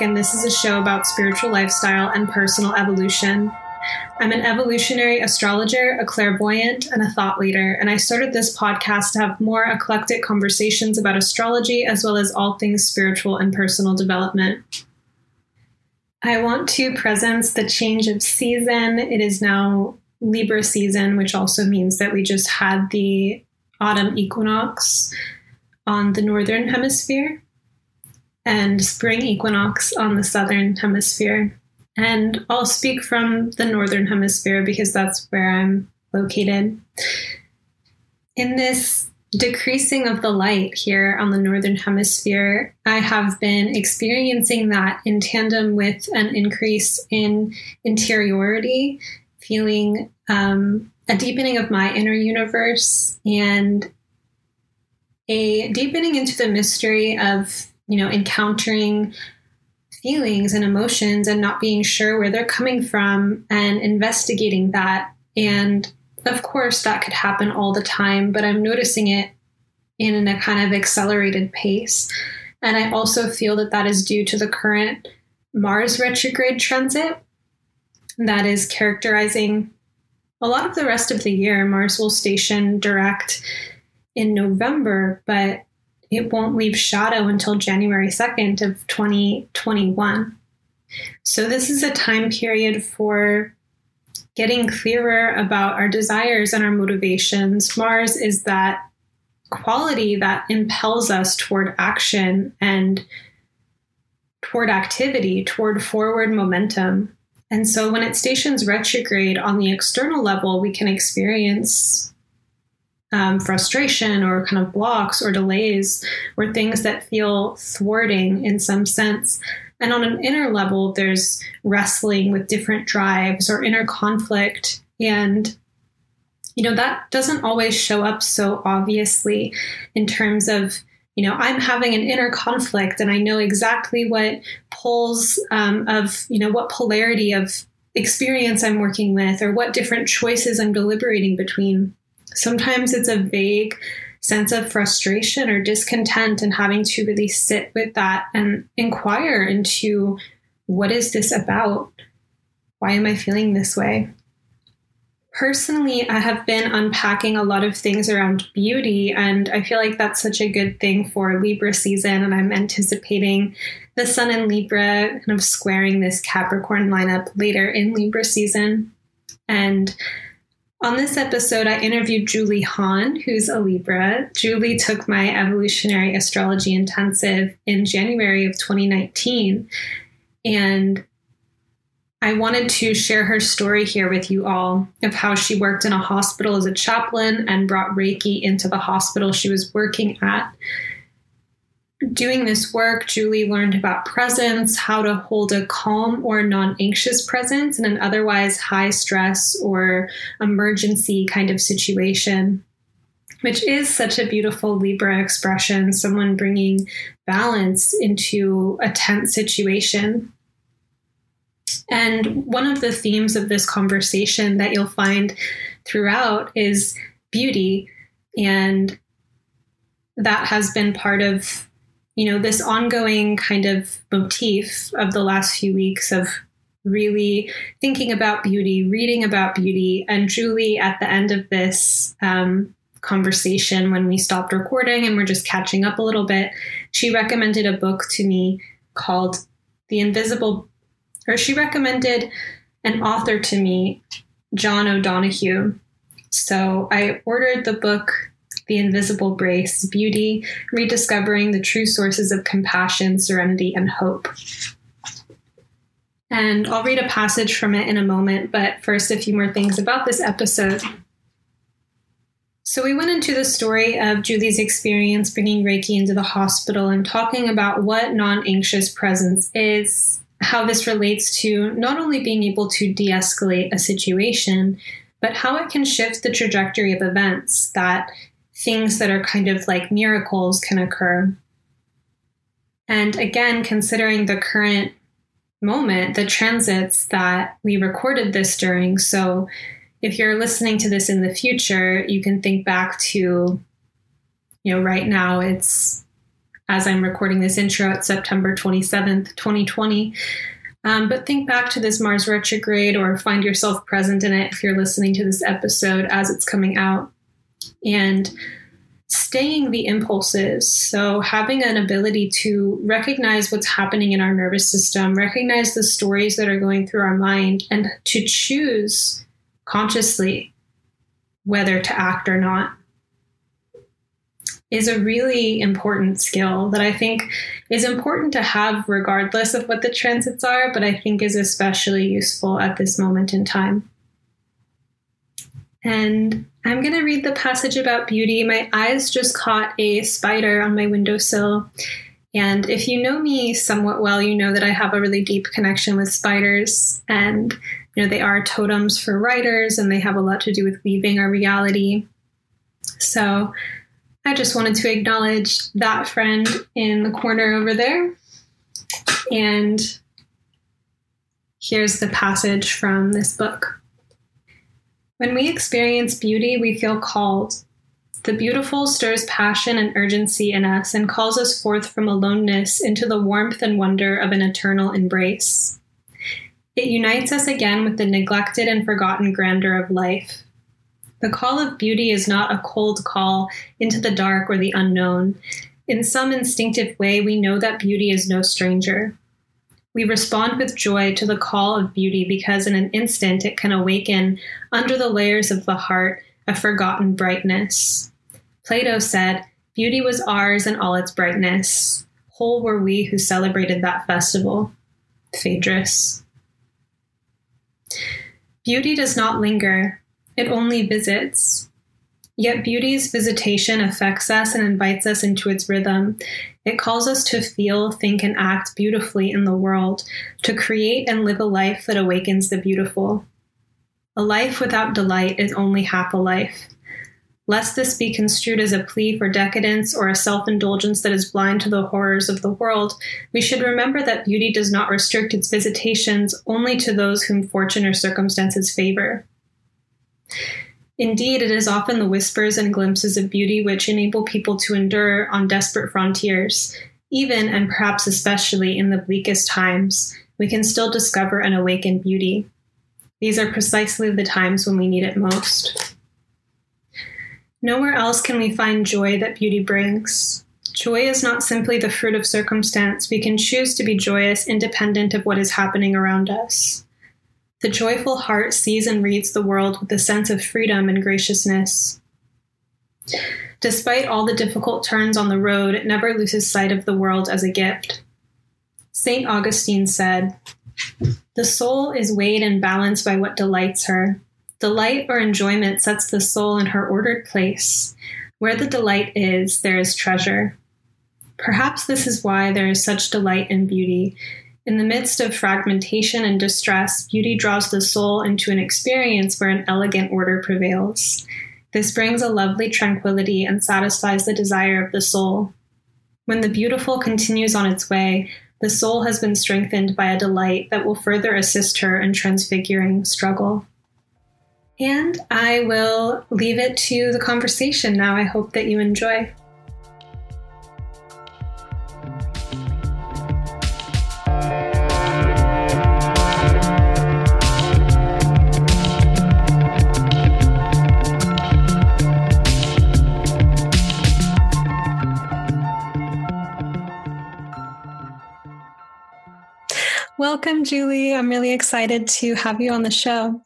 And this is a show about spiritual lifestyle and personal evolution. I'm an evolutionary astrologer, a clairvoyant, and a thought leader, and I started this podcast to have more eclectic conversations about astrology as well as all things spiritual and personal development. I want to presence the change of season. It is now Libra season, which also means that we just had the autumn equinox on the northern hemisphere and spring equinox on the southern hemisphere. And I'll speak from the northern hemisphere because that's where I'm located. In this decreasing of the light here on the northern hemisphere, I have been experiencing that in tandem with an increase in interiority, feeling um, a deepening of my inner universe and a deepening into the mystery of, you know, encountering feelings and emotions and not being sure where they're coming from and investigating that. And of course, that could happen all the time, but I'm noticing it in a kind of accelerated pace. And I also feel that that is due to the current Mars retrograde transit that is characterizing a lot of the rest of the year. Mars will station direct in November, but it won't leave shadow until January 2nd of 2021. So, this is a time period for getting clearer about our desires and our motivations. Mars is that quality that impels us toward action and toward activity, toward forward momentum. And so, when it stations retrograde on the external level, we can experience um, frustration or kind of blocks or delays or things that feel thwarting in some sense. And on an inner level, there's wrestling with different drives or inner conflict. And, you know, that doesn't always show up so obviously in terms of, you know, I'm having an inner conflict and I know exactly what poles um, of, you know, what polarity of experience I'm working with or what different choices I'm deliberating between. Sometimes it's a vague sense of frustration or discontent and having to really sit with that and inquire into what is this about? Why am I feeling this way? Personally, I have been unpacking a lot of things around beauty, and I feel like that's such a good thing for Libra season. And I'm anticipating the Sun in Libra kind of squaring this Capricorn lineup later in Libra season. And on this episode, I interviewed Julie Hahn, who's a Libra. Julie took my evolutionary astrology intensive in January of 2019. And I wanted to share her story here with you all of how she worked in a hospital as a chaplain and brought Reiki into the hospital she was working at doing this work, Julie learned about presence, how to hold a calm or non anxious presence in an otherwise high stress or emergency kind of situation, which is such a beautiful Libra expression, someone bringing balance into a tense situation. And one of the themes of this conversation that you'll find throughout is beauty. And that has been part of you know, this ongoing kind of motif of the last few weeks of really thinking about beauty, reading about beauty. And Julie, at the end of this um, conversation, when we stopped recording and we're just catching up a little bit, she recommended a book to me called The Invisible, or she recommended an author to me, John O'Donohue. So I ordered the book the Invisible Embrace, Beauty, Rediscovering the True Sources of Compassion, Serenity, and Hope. And I'll read a passage from it in a moment, but first, a few more things about this episode. So, we went into the story of Julie's experience bringing Reiki into the hospital and talking about what non anxious presence is, how this relates to not only being able to de escalate a situation, but how it can shift the trajectory of events that things that are kind of like miracles can occur. And again, considering the current moment, the transits that we recorded this during. So if you're listening to this in the future, you can think back to, you know, right now it's as I'm recording this intro at September 27th, 2020. Um, but think back to this Mars retrograde or find yourself present in it if you're listening to this episode as it's coming out. And staying the impulses. So, having an ability to recognize what's happening in our nervous system, recognize the stories that are going through our mind, and to choose consciously whether to act or not is a really important skill that I think is important to have regardless of what the transits are, but I think is especially useful at this moment in time. And I'm going to read the passage about beauty. My eyes just caught a spider on my windowsill. And if you know me somewhat well, you know that I have a really deep connection with spiders. And, you know, they are totems for writers and they have a lot to do with weaving our reality. So I just wanted to acknowledge that friend in the corner over there. And here's the passage from this book. When we experience beauty, we feel called. The beautiful stirs passion and urgency in us and calls us forth from aloneness into the warmth and wonder of an eternal embrace. It unites us again with the neglected and forgotten grandeur of life. The call of beauty is not a cold call into the dark or the unknown. In some instinctive way, we know that beauty is no stranger. We respond with joy to the call of beauty because in an instant it can awaken under the layers of the heart a forgotten brightness. Plato said, Beauty was ours in all its brightness. Whole were we who celebrated that festival. Phaedrus. Beauty does not linger, it only visits. Yet beauty's visitation affects us and invites us into its rhythm. It calls us to feel, think, and act beautifully in the world, to create and live a life that awakens the beautiful. A life without delight is only half a life. Lest this be construed as a plea for decadence or a self indulgence that is blind to the horrors of the world, we should remember that beauty does not restrict its visitations only to those whom fortune or circumstances favor. Indeed, it is often the whispers and glimpses of beauty which enable people to endure on desperate frontiers. Even and perhaps especially in the bleakest times, we can still discover and awaken beauty. These are precisely the times when we need it most. Nowhere else can we find joy that beauty brings. Joy is not simply the fruit of circumstance. We can choose to be joyous independent of what is happening around us. The joyful heart sees and reads the world with a sense of freedom and graciousness. Despite all the difficult turns on the road, it never loses sight of the world as a gift. St. Augustine said, The soul is weighed and balanced by what delights her. Delight or enjoyment sets the soul in her ordered place. Where the delight is, there is treasure. Perhaps this is why there is such delight in beauty, in the midst of fragmentation and distress, beauty draws the soul into an experience where an elegant order prevails. This brings a lovely tranquility and satisfies the desire of the soul. When the beautiful continues on its way, the soul has been strengthened by a delight that will further assist her in transfiguring struggle. And I will leave it to the conversation now. I hope that you enjoy. Welcome, Julie. I'm really excited to have you on the show.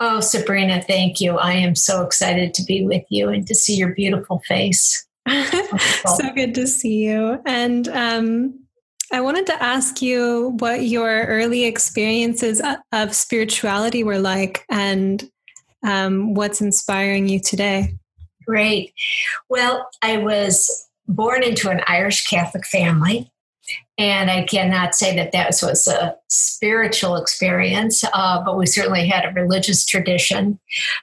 Oh, Sabrina, thank you. I am so excited to be with you and to see your beautiful face. so good to see you. And um, I wanted to ask you what your early experiences of spirituality were like and um, what's inspiring you today. Great. Well, I was born into an Irish Catholic family. And I cannot say that that was a spiritual experience, uh, but we certainly had a religious tradition.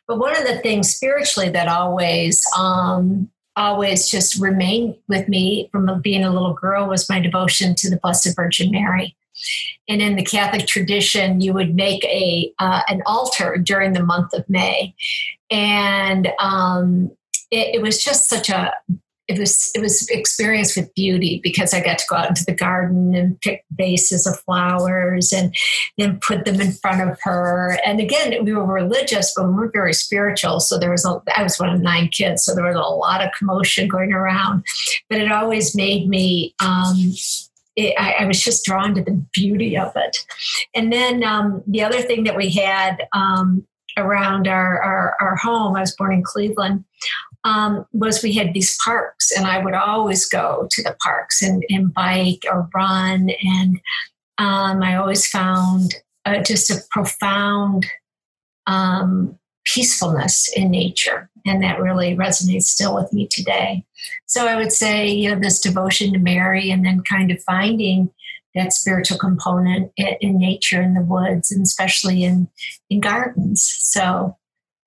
But one of the things spiritually that always, um, always just remained with me from being a little girl was my devotion to the Blessed Virgin Mary. And in the Catholic tradition, you would make a uh, an altar during the month of May, and um, it, it was just such a it was it was experience with beauty because I got to go out into the garden and pick vases of flowers and then put them in front of her. And again, we were religious, but we were very spiritual. So there was a I was one of nine kids, so there was a lot of commotion going around. But it always made me um, it, I, I, was just drawn to the beauty of it. And then um, the other thing that we had um, around our, our, our, home, I was born in Cleveland, um, was we had these parks, and I would always go to the parks and, and bike or run. And um, I always found uh, just a profound um, peacefulness in nature. And that really resonates still with me today. So I would say, you know, this devotion to Mary and then kind of finding that spiritual component in, in nature in the woods and especially in, in gardens. So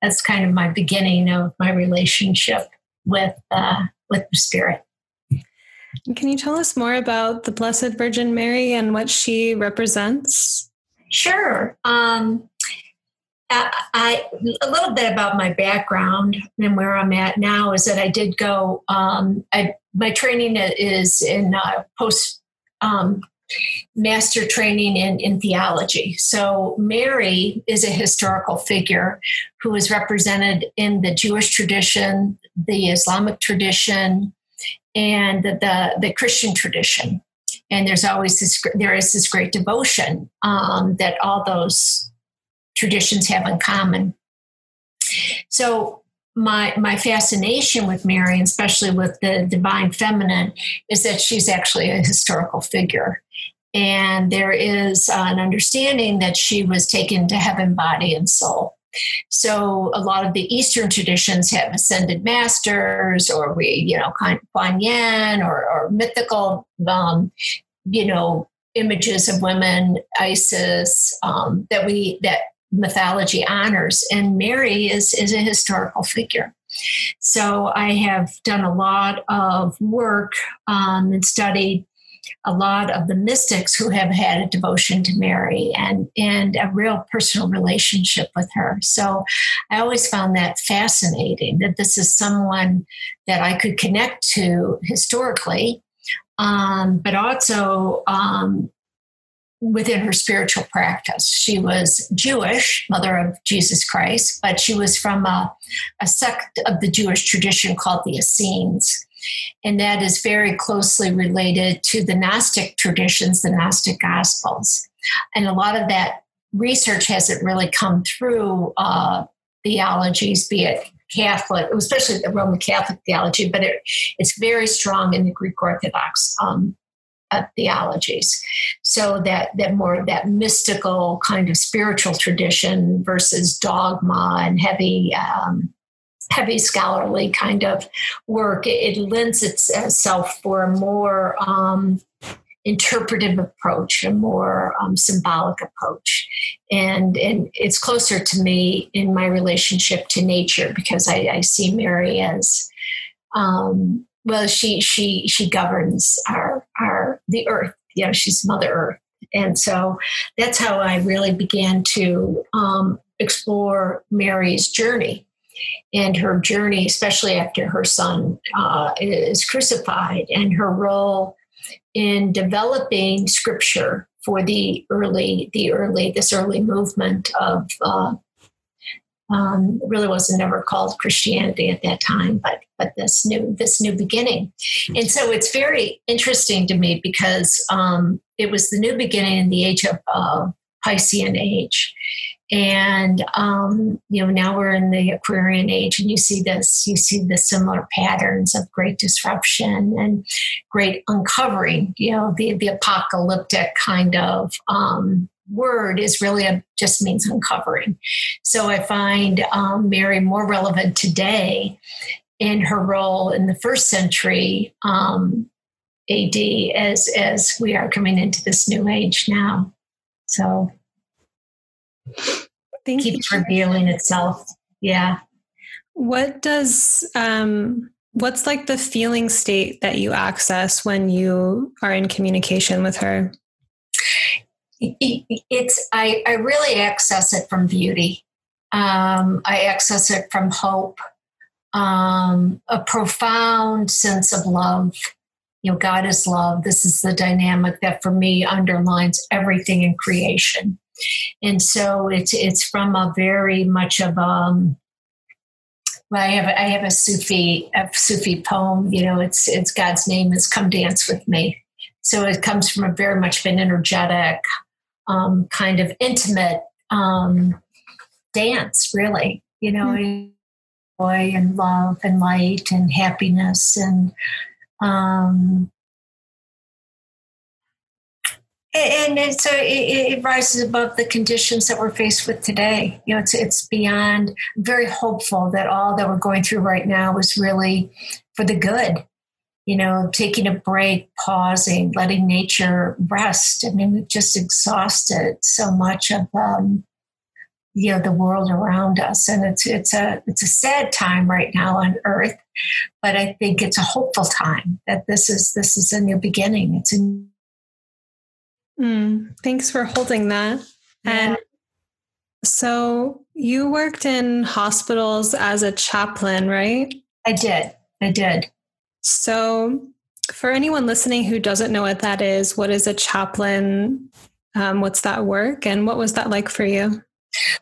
that's kind of my beginning of my relationship with uh, with the spirit. Can you tell us more about the Blessed Virgin Mary and what she represents? Sure. Um, I, a little bit about my background and where I'm at now is that I did go. Um, I, my training is in uh, post um, master training in, in theology. So Mary is a historical figure who is represented in the Jewish tradition, the Islamic tradition, and the, the, the Christian tradition. And there's always this there is this great devotion um, that all those traditions have in common. So my my fascination with Mary, especially with the divine feminine, is that she's actually a historical figure. And there is an understanding that she was taken to heaven, body, and soul. So a lot of the Eastern traditions have ascended masters, or we, you know, Kuan Yin, or, or mythical, um, you know, images of women, Isis, um, that we that mythology honors, and Mary is, is a historical figure. So I have done a lot of work um, and studied a lot of the mystics who have had a devotion to Mary and, and a real personal relationship with her. So I always found that fascinating that this is someone that I could connect to historically, um, but also um, within her spiritual practice. She was Jewish, mother of Jesus Christ, but she was from a, a sect of the Jewish tradition called the Essenes. And that is very closely related to the Gnostic traditions, the Gnostic Gospels. And a lot of that research hasn't really come through uh, theologies, be it Catholic, especially the Roman Catholic theology, but it, it's very strong in the Greek Orthodox um, uh, theologies. So that that more that mystical kind of spiritual tradition versus dogma and heavy. Um, heavy scholarly kind of work. It, it lends itself for a more um, interpretive approach, a more um, symbolic approach. And, and it's closer to me in my relationship to nature because I, I see Mary as um, well she she she governs our our the earth. You know she's mother earth. And so that's how i really began to um, explore mary's journey and her journey especially after her son uh, is crucified and her role in developing scripture for the early the early this early movement of uh, um, really wasn't ever called Christianity at that time, but but this new this new beginning, and so it's very interesting to me because um, it was the new beginning in the age of uh, Piscean age, and um, you know now we're in the Aquarian age, and you see this you see the similar patterns of great disruption and great uncovering. You know the the apocalyptic kind of um, word is really a, just means uncovering. So I find um, Mary more relevant today in her role in the first century um, AD as as we are coming into this new age now. So Thank keeps you. revealing itself. Yeah. What does um, what's like the feeling state that you access when you are in communication with her? it's I, I really access it from beauty. Um, I access it from hope. um, a profound sense of love. You know, God is love. This is the dynamic that for me underlines everything in creation. And so it's it's from a very much of um well, I have a, I have a Sufi a Sufi poem. You know, it's it's God's name is "Come Dance with Me." So it comes from a very much of an energetic, um, kind of intimate um, dance, really. You know, mm-hmm. joy and love and light and happiness and um, and, and so it, it, rises above the conditions that we're faced with today. You know, it's it's beyond. Very hopeful that all that we're going through right now is really for the good. You know, taking a break, pausing, letting nature rest. I mean, we've just exhausted so much of um, you know the world around us, and it's it's a it's a sad time right now on Earth. But I think it's a hopeful time that this is this is a new beginning. It's a Mm, thanks for holding that. Yeah. And so you worked in hospitals as a chaplain, right? I did. I did. So, for anyone listening who doesn't know what that is, what is a chaplain? Um, what's that work? And what was that like for you?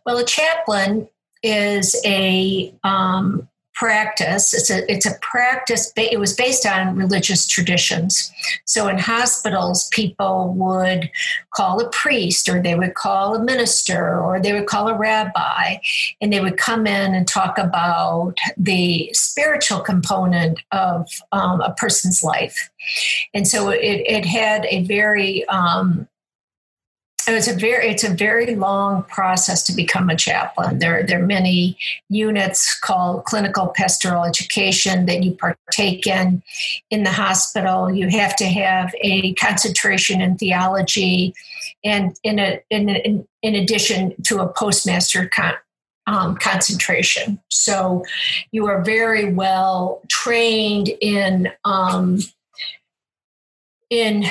Well, a chaplain is a um, practice. It's a it's a practice. It was based on religious traditions. So in hospitals, people would call a priest, or they would call a minister, or they would call a rabbi, and they would come in and talk about the spiritual component of um, a person's life. And so it, it had a very um, it's a very it's a very long process to become a chaplain. There there are many units called clinical pastoral education that you partake in in the hospital. You have to have a concentration in theology, and in a in in, in addition to a postmaster con, um, concentration. So you are very well trained in um, in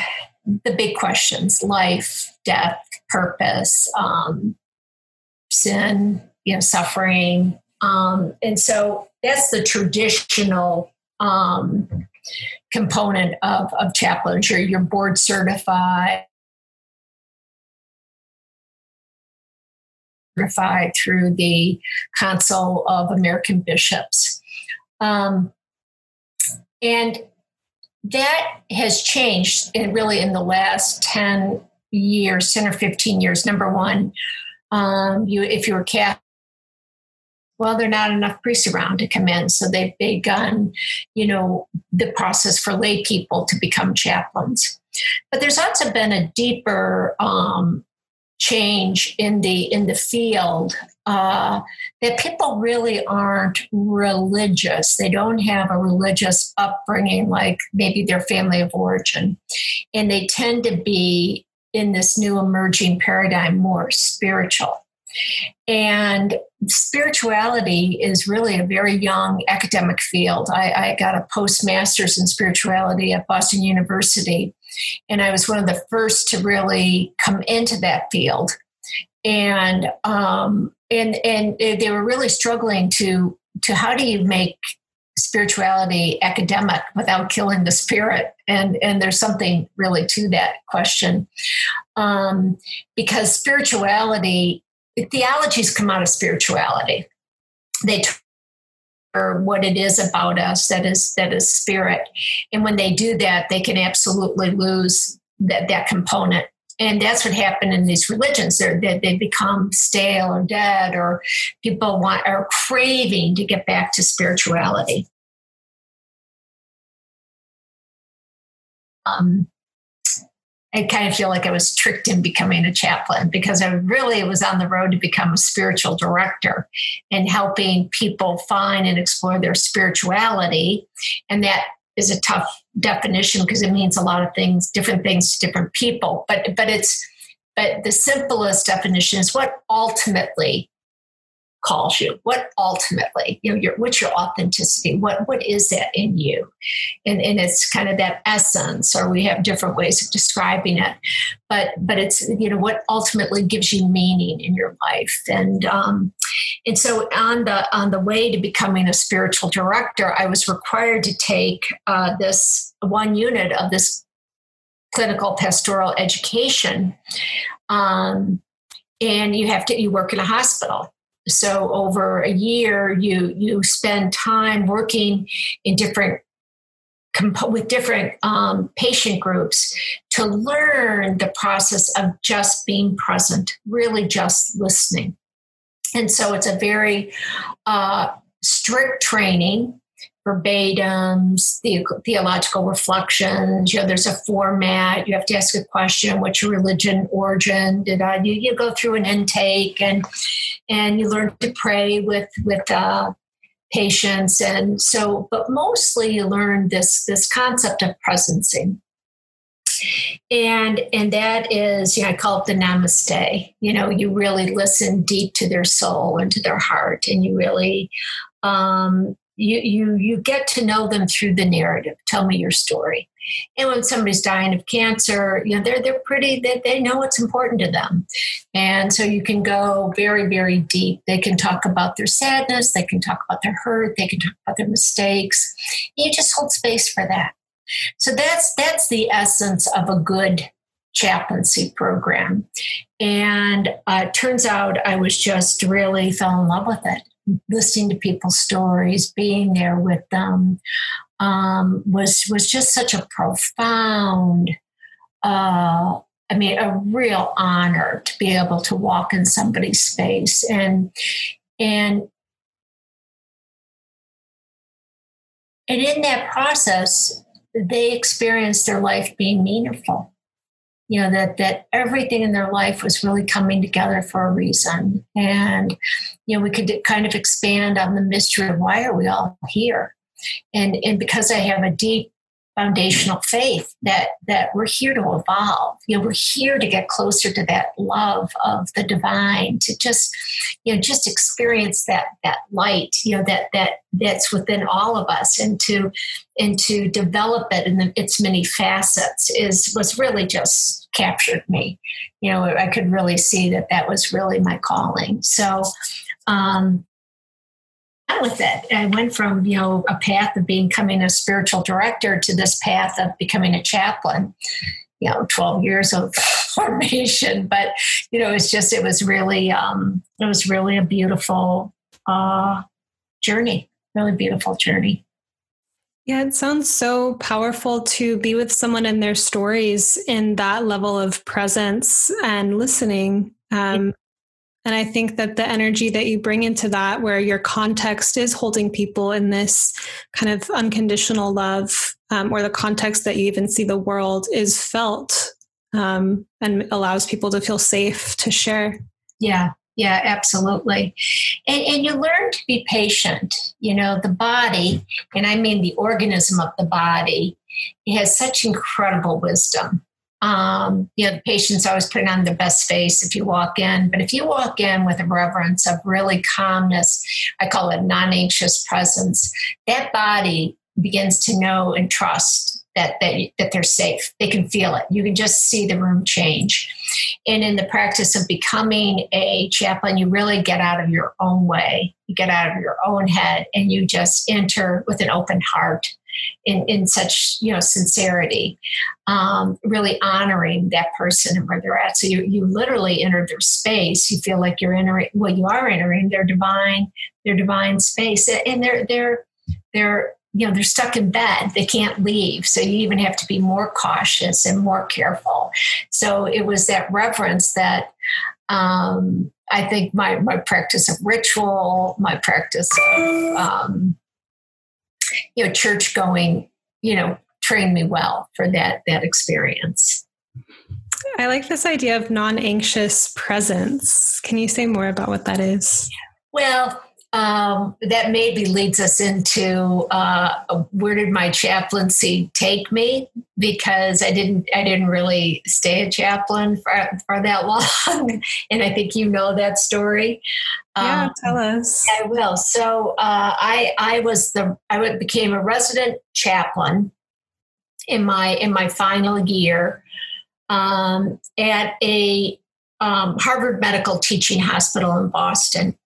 the big questions life death purpose um, sin you know suffering. Um, and so that's the traditional um, component of, of chaplainship you're board certified. Certified through the council of american bishops. Um, and that has changed in really in the last 10 years 10 or 15 years number one um, you if you're Catholic well, there are not enough priests around to come in, so they've begun, you know, the process for lay people to become chaplains. But there's also been a deeper um, change in the in the field uh, that people really aren't religious. They don't have a religious upbringing like maybe their family of origin, and they tend to be in this new emerging paradigm more spiritual. And spirituality is really a very young academic field. I, I, got a postmaster's in spirituality at Boston University, and I was one of the first to really come into that field. And um, and and they were really struggling to to how do you make spirituality academic without killing the spirit and and there's something really to that question um, because spirituality theologies come out of spirituality. They or what it is about us that is that is spirit, and when they do that, they can absolutely lose that that component. And that's what happened in these religions. They, they become stale or dead, or people want are craving to get back to spirituality. Um, I kind of feel like I was tricked in becoming a chaplain because I really was on the road to become a spiritual director and helping people find and explore their spirituality. And that is a tough definition because it means a lot of things, different things to different people. But but it's but the simplest definition is what ultimately calls you? What ultimately you know your what's your authenticity? What what is that in you? And and it's kind of that essence or we have different ways of describing it. But but it's you know what ultimately gives you meaning in your life. And um and so on the on the way to becoming a spiritual director i was required to take uh, this one unit of this clinical pastoral education. Um, and you have to you work in a hospital so over a year you you spend time working in different with different um, patient groups to learn the process of just being present really just listening. And so it's a very uh, strict training verbatims, the, theological reflections. You know, there's a format. You have to ask a question: What's your religion origin? Did I? You, you go through an intake, and and you learn to pray with with uh, patients, and so. But mostly, you learn this this concept of presencing. And and that is, you know, I call it the namaste. You know, you really listen deep to their soul and to their heart, and you really um, you you you get to know them through the narrative. Tell me your story. And when somebody's dying of cancer you know they're they're pretty they, they know what's important to them. And so you can go very very deep. They can talk about their sadness. They can talk about their hurt. They can talk about their mistakes. You just hold space for that. So that's that's the essence of a good chaplaincy program. And uh, turns out i was just really fell in love with it listening to people's stories, being there with them, um, was was just such a profound. Uh, I mean, a real honor to be able to walk in somebody's space and and and in that process, they experienced their life being meaningful you know that that everything in their life was really coming together for a reason. And you know we could kind of expand on the mystery of why are we all here? And and because i have a deep foundational faith that that we're here to evolve. You know we're here to get closer to that love of the divine to just you know just experience that that light you know that that that's within all of us and to and to develop it in the, its many facets is was really just captured me. You know i could really see that that was really my calling. So um with it. I went from, you know, a path of becoming a spiritual director to this path of becoming a chaplain. You know, 12 years of formation, but you know, it's just it was really um it was really a beautiful uh journey, really beautiful journey. Yeah, it sounds so powerful to be with someone and their stories in that level of presence and listening. Um, and I think that the energy that you bring into that, where your context is holding people in this kind of unconditional love, um, or the context that you even see the world is felt um, and allows people to feel safe to share. Yeah, yeah, absolutely. And, and you learn to be patient. You know, the body, and I mean the organism of the body, it has such incredible wisdom um, you know, the patient's always putting on their best face if you walk in. But if you walk in with a reverence of really calmness, I call it non anxious presence, that body begins to know and trust that, that, that they're safe. They can feel it. You can just see the room change. And in the practice of becoming a chaplain, you really get out of your own way. You get out of your own head and you just enter with an open heart in, in such you know sincerity um, really honoring that person and where they're at. So you, you literally enter their space. You feel like you're entering well you are entering their divine their divine space. And they're they're they're you know they're stuck in bed. They can't leave. So you even have to be more cautious and more careful. So it was that reverence that um, i think my my practice of ritual my practice of um, you know, church going, you know, trained me well for that that experience. I like this idea of non-anxious presence. Can you say more about what that is? Well, um, that maybe leads us into uh, where did my chaplaincy take me? Because I didn't, I didn't really stay a chaplain for, for that long, and I think you know that story. Yeah, um, tell us. I will. So uh, I I was the I became a resident chaplain in my in my final year um, at a um, Harvard Medical Teaching Hospital in Boston.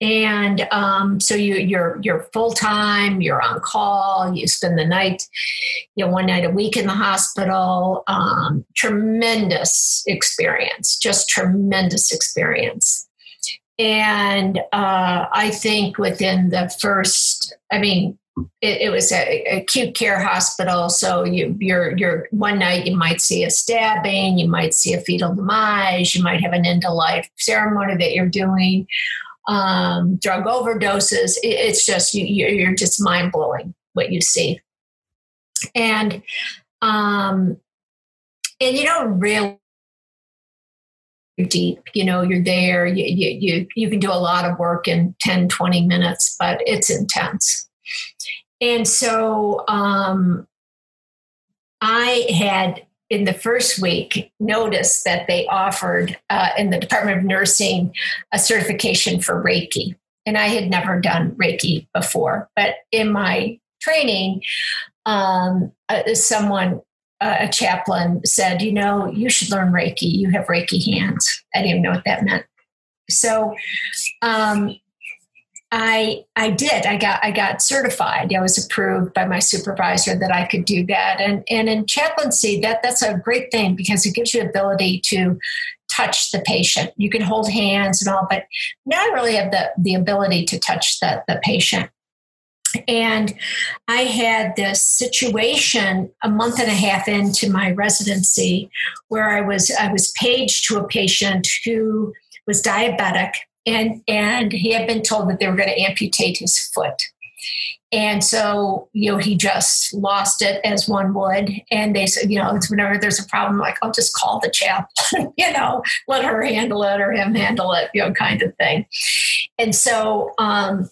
And um, so you, you're you're full time. You're on call. You spend the night, you know, one night a week in the hospital. Um, tremendous experience, just tremendous experience. And uh, I think within the first, I mean, it, it was a, acute care hospital. So you, you're, you're one night you might see a stabbing, you might see a fetal demise, you might have an end of life ceremony that you're doing, um, drug overdoses. It, it's just you, you're just mind blowing what you see, and um, and you don't really deep you know you're there you, you, you, you can do a lot of work in 10 20 minutes but it's intense and so um, I had in the first week noticed that they offered uh, in the Department of Nursing a certification for Reiki. And I had never done Reiki before. But in my training, um, uh, someone, a chaplain, said, You know, you should learn Reiki. You have Reiki hands. I didn't know what that meant. So um, I I did. I got I got certified. I was approved by my supervisor that I could do that. And and in chaplaincy, that that's a great thing because it gives you ability to touch the patient. You can hold hands and all, but now I really have the the ability to touch the, the patient. And I had this situation a month and a half into my residency where I was I was paged to a patient who was diabetic and and he had been told that they were going to amputate his foot. And so you know he just lost it as one would. And they said you know it's whenever there's a problem like i'll just call the chaplain you know let her handle it or him handle it you know kind of thing. And so um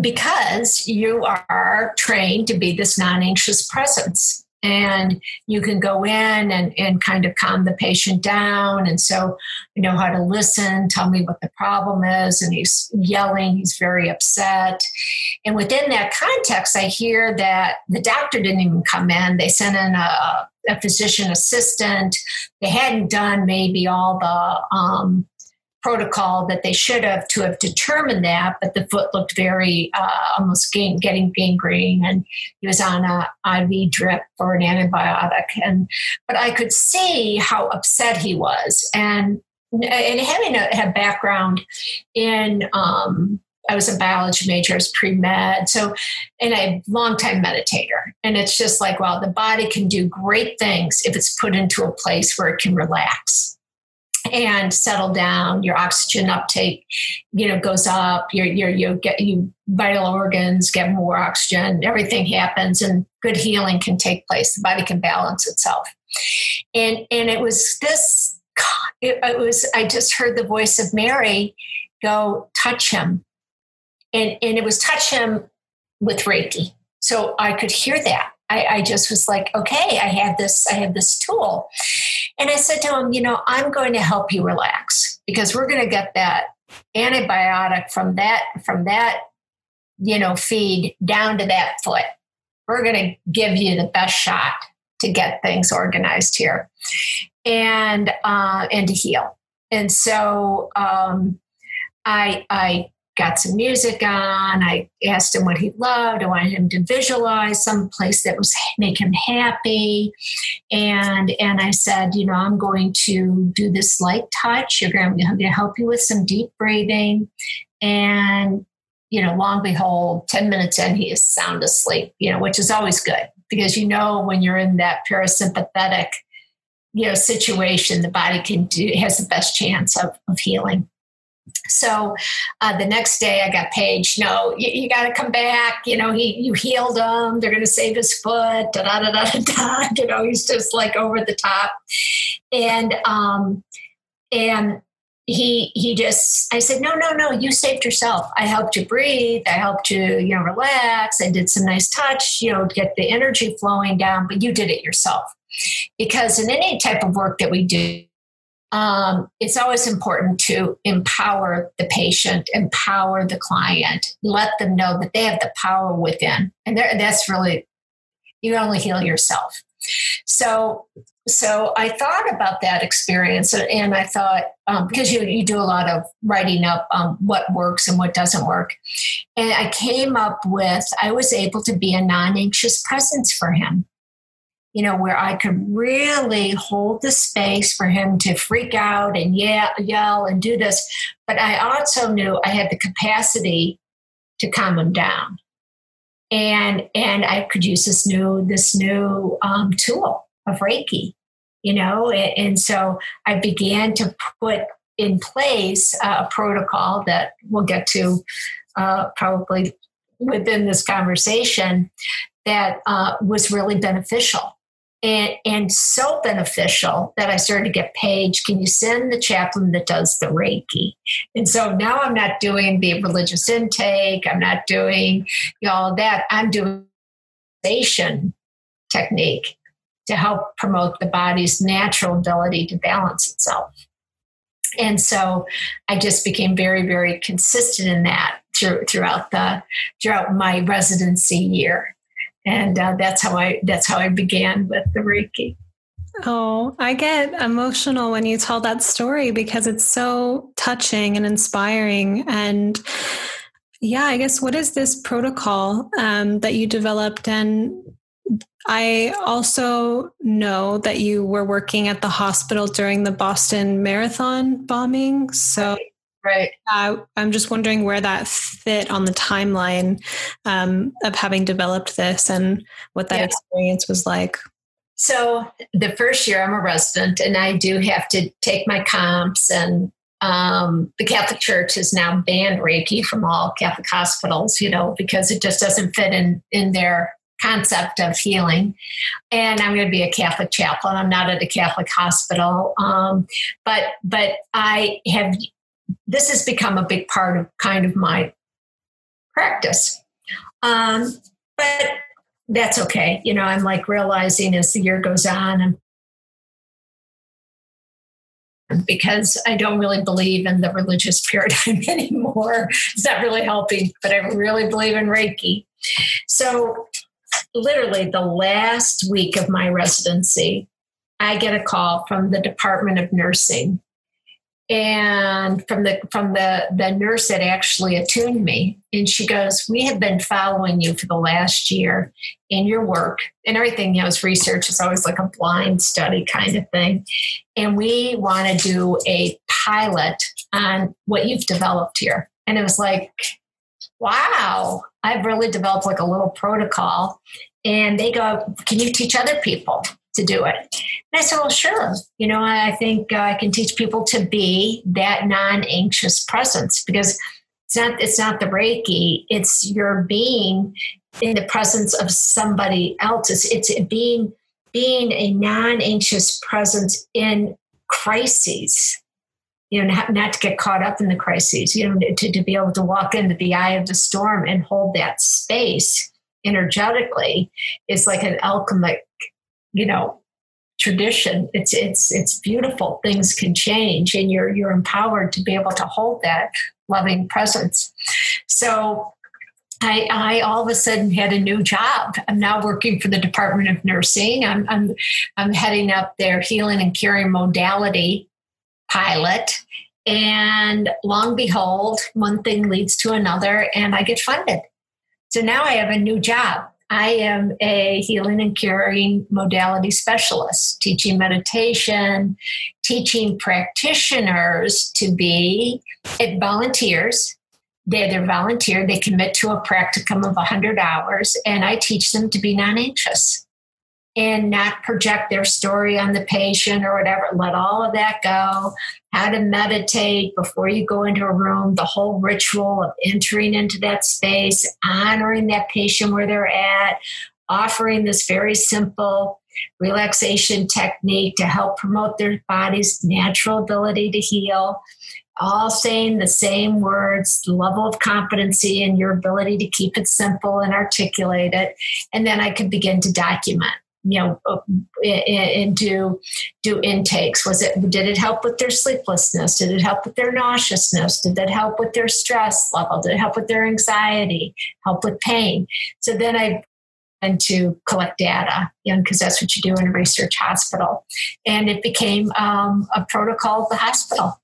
because you are trained to be this non-anxious presence. And you can go in and, and kind of calm the patient down. And so you know how to listen tell me what the problem is. And he's yelling he's very upset. And within that context i hear that the doctor didn't even come in. They sent in a, a physician assistant. They hadn't done maybe all the um, protocol that they should have to have determined that, but the foot looked very uh, almost gang- getting gangrene, and he was on a IV drip for an antibiotic. And but I could see how upset he was, and and having a, background in um, I was a biology major, I was pre med. So, and a long time meditator. And it's just like, well, the body can do great things if it's put into a place where it can relax and settle down your oxygen uptake you know goes up your your you get you vital organs get more oxygen everything happens and good healing can take place. The body can balance itself. And and it was this it, it was i just heard the voice of mary go touch him. And and it was touch him with reiki. So i could hear that. I, I just was like, okay, I had this, I had this tool. And I said to him, you know, I'm going to help you relax because we're going to get that antibiotic from that, from that, you know, feed down to that foot. We're going to give you the best shot to get things organized here and uh, and to heal. And so um, I I got some music on. I asked him what he loved. I wanted him to visualize some place that was make him happy. And and I said, you know, I'm going to do this light touch. You're going to help you with some deep breathing. And you know, long behold, 10 minutes in, he is sound asleep, you know, which is always good because you know when you're in that parasympathetic, you know, situation, the body can do has the best chance of, of healing. So uh, the next day I got paged, no, you, you got to come back. You know, he, you healed him. They're going to save his foot. Da, da, da, da, da. You know, he's just like over the top. And, um, and he, he just, I said, no, no, no, you saved yourself. I helped you breathe. I helped you, you know, relax. I did some nice touch, you know, get the energy flowing down, but you did it yourself. Because in any type of work that we do, um, it's always important to empower the patient, empower the client, let them know that they have the power within. And that's really, you only heal yourself. So, so I thought about that experience, and I thought um, because you you do a lot of writing up um, what works and what doesn't work, and I came up with I was able to be a non anxious presence for him you know, where I could really hold the space for him to freak out and yell, yell and do this. But I also knew I had the capacity to calm him down. And and I could use this new this new um, tool of Reiki, you know, and, and, so I began to put in place a protocol that we'll get to uh, probably within this conversation that uh, was really beneficial and, and so beneficial that I started to get Paige, can you send the chaplain that does the Reiki? And so now I'm not doing the religious intake, I'm not doing you know, all that. I'm doing technique to help promote the body's natural ability to balance itself. And so I just became very, very consistent in that through, throughout the throughout my residency year and uh, that's how I that's how I began with the Reiki. Oh, I get emotional when you tell that story because it's so touching and inspiring. And yeah, I guess what is this protocol um, that you developed? And I also know that you were working at the hospital during the Boston Marathon bombing. So Right. Uh, I'm just wondering where that fit on the timeline um, of having developed this and what that yeah. experience was like. So, the first year I'm a resident, and I do have to take my comps, and um, the Catholic Church has now banned Reiki from all Catholic hospitals, you know, because it just doesn't fit in in their concept of healing. And I'm going to be a Catholic chaplain. I'm not at a Catholic hospital, um, but but I have this has become a big part of kind of my practice. Um, but that's okay. You know, I'm like realizing as the year goes on and because I don't really believe in the religious paradigm anymore. It's not really helping, but I really believe in Reiki. So, literally, the last week of my residency, I get a call from the Department of Nursing and from the from the the nurse that actually attuned me. And she goes we have been following you for the last year in your work. And everything you know is research is always like a blind study kind of thing. And we want to do a pilot on what you've developed here. And it was like wow i've really developed like a little protocol. And they go can you teach other people to do it. And I said, well, sure. You know, I think uh, I can teach people to be that non-anxious presence because it's not it's not the Reiki. It's your being in the presence of somebody else. It's, it's being being a non-anxious presence in crises. You know, not, not to get caught up in the crises. You know, to, to be able to walk into the eye of the storm and hold that space energetically is like an alchemic you know tradition it's it's it's beautiful things can change and you're you're empowered to be able to hold that loving presence so I, I all of a sudden had a new job. I'm now working for the Department of Nursing. I'm, I'm, I'm heading up their healing and curing modality pilot. And long behold, one thing leads to another, and I get funded. So now I have a new job. I am a healing and curing modality specialist, teaching meditation, teaching practitioners to be volunteers. They're, they're volunteer, they commit to a practicum of 100 hours, and I teach them to be non anxious and not project their story on the patient or whatever. Let all of that go. How to meditate before you go into a room, the whole ritual of entering into that space, honoring that patient where they're at, offering this very simple relaxation technique to help promote their body's natural ability to heal. All saying the same words, level of competency and your ability to keep it simple and articulate it. And then I could begin to document you know uh, and do do intakes was it did it help with their sleeplessness did it help with their nauseousness did that help with their stress level did it help with their anxiety help with pain so then i and to collect data, you know, because that's what you do in a research hospital. And it became um, a protocol of the hospital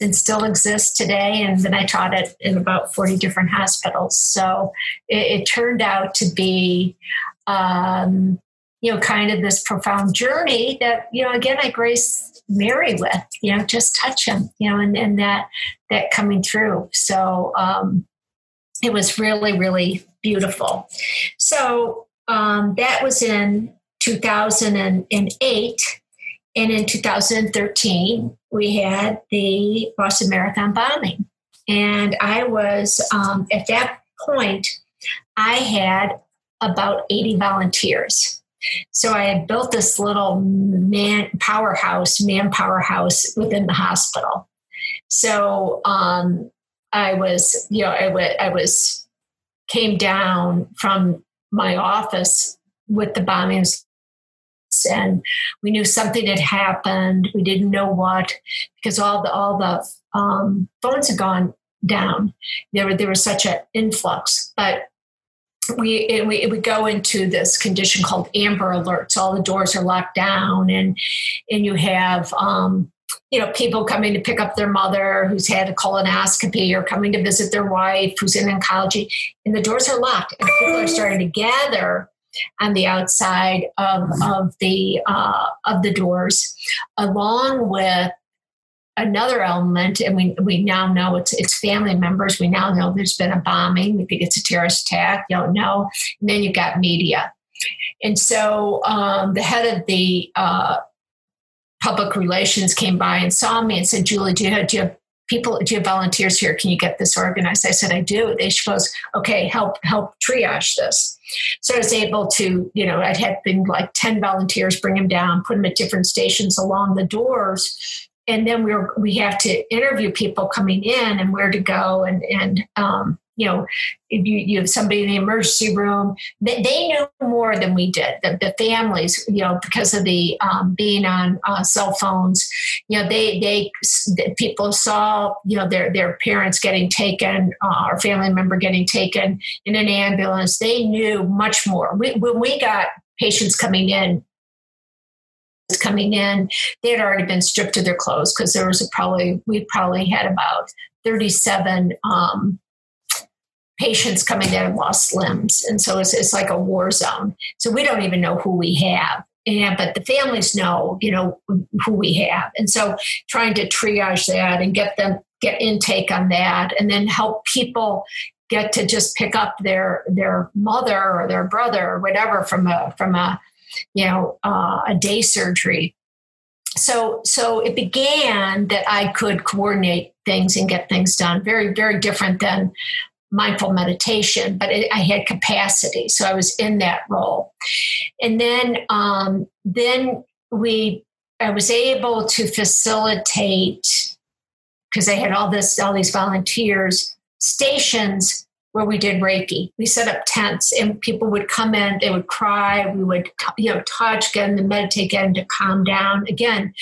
and still exists today. And then I taught it in about 40 different hospitals. So it, it turned out to be, um, you know, kind of this profound journey that, you know, again, I grace Mary with, you know, just touch him, you know, and, and that, that coming through. So, um, it was really, really beautiful. So um, that was in 2008. And in 2013, we had the Boston Marathon bombing. And I was, um, at that point, I had about 80 volunteers. So I had built this little man powerhouse, man powerhouse within the hospital. So um, I was, you know, I, w- I was came down from my office with the bombings. And we knew something had happened. We didn't know what because all the all the um, phones had gone down. There, were, there was such an influx. But we, we go into this condition called amber alerts all the doors are locked down and and you have um, you know, people coming to pick up their mother who's had a colonoscopy or coming to visit their wife who's in oncology, and the doors are locked, and people are starting to gather on the outside of, of the uh, of the doors, along with another element, and we we now know it's it's family members. We now know there's been a bombing. We think it's a terrorist attack. You don't know, and then you've got media. And so um, the head of the uh, public relations came by and saw me and said, Julie, do you have, do you have people, do you have volunteers here? Can you get this organized? I said, I do. They she goes, okay, help, help triage this. So I was able to, you know, I'd had been like 10 volunteers, bring them down, put them at different stations along the doors. And then we we have to interview people coming in and where to go and, and, um, you know, if you, you have somebody in the emergency room, they, they knew more than we did. The, the families, you know, because of the um, being on uh, cell phones, you know, they they people saw, you know, their their parents getting taken, uh, or family member getting taken in an ambulance. They knew much more. We, when we got patients coming in coming in, they had already been stripped of their clothes because there was a probably we probably had about 37 um, patients coming in and lost limbs. And so it's, it's like a war zone. So we don't even know who we have. And, but the families know, you know, who we have. And so trying to triage that and get them, get intake on that and then help people get to just pick up their, their mother or their brother or whatever from a, from a, you know, uh, a day surgery so so it began that i could coordinate things and get things done very very different than mindful meditation, but it, I had capacity, so I was in that role. And then, um, then we, I was able to facilitate because I had all this, all these volunteers stations where we did Reiki. We set up tents, and people would come in. They would cry. We would, you know, touch, get them to meditate, them to calm down. Again,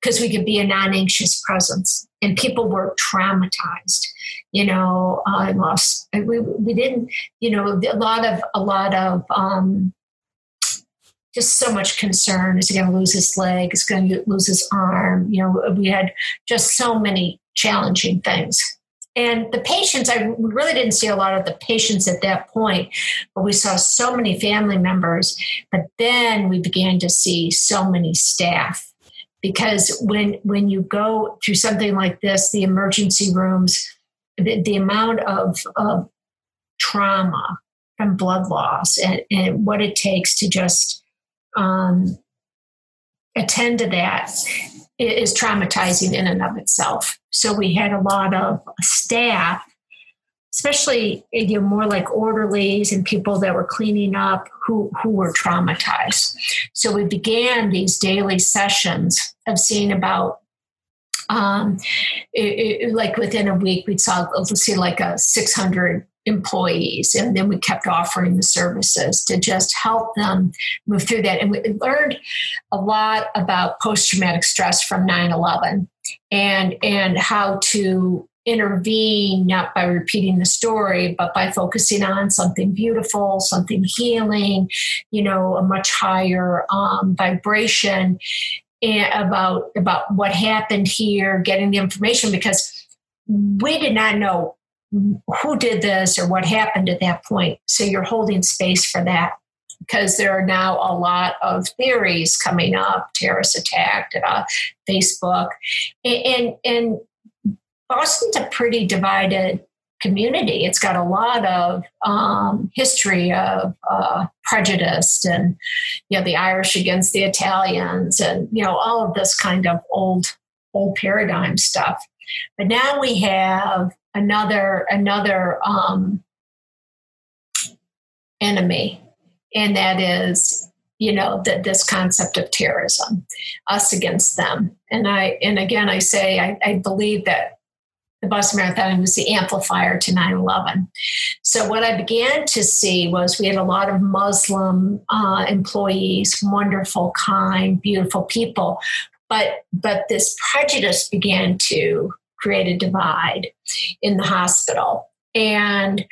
because we could be a non-anxious presence, and people were traumatized you know, I lost. We we didn't, you know, a lot of a lot of um, just so much concern. Is he going to lose his leg? Is he going to lose his arm? You know, we had just so many challenging things. And the patients, I really didn't see a lot of the patients at that point, but we saw so many family members. But then we began to see so many staff because when when you go to something like this, the emergency rooms the, the amount of, of trauma from blood loss and, and what it takes to just um, attend to that is traumatizing in and of itself. So we had a lot of staff, especially you know, more like orderlies and people that were cleaning up who, who were traumatized. So we began these daily sessions of seeing about um, it, it, like within a week, we'd saw let's see like a 600 employees. And then we kept offering the services to just help them move through that. And we learned a lot about post traumatic stress from 9 11 and, and how to intervene not by repeating the story but by focusing on something beautiful something healing you know a much higher um, vibration about about what happened here getting the information because we did not know who did this or what happened at that point. So you're holding space for that because there are now a lot of theories coming up, terrorist attack, Facebook, and, and, and Boston's a pretty divided community. It's got a lot of um, history of uh, prejudice and you know the Irish against the Italians and you know all of this kind of old old paradigm stuff. But now we have another another um, enemy, and that is you know that this concept of terrorism, us against them. And I and again I say I, I believe that the Boston Marathon was the amplifier to 9 11. So, what I began to see was we had a lot of Muslim uh, employees, wonderful, kind, beautiful people. But, but this prejudice began to create a divide in the hospital. And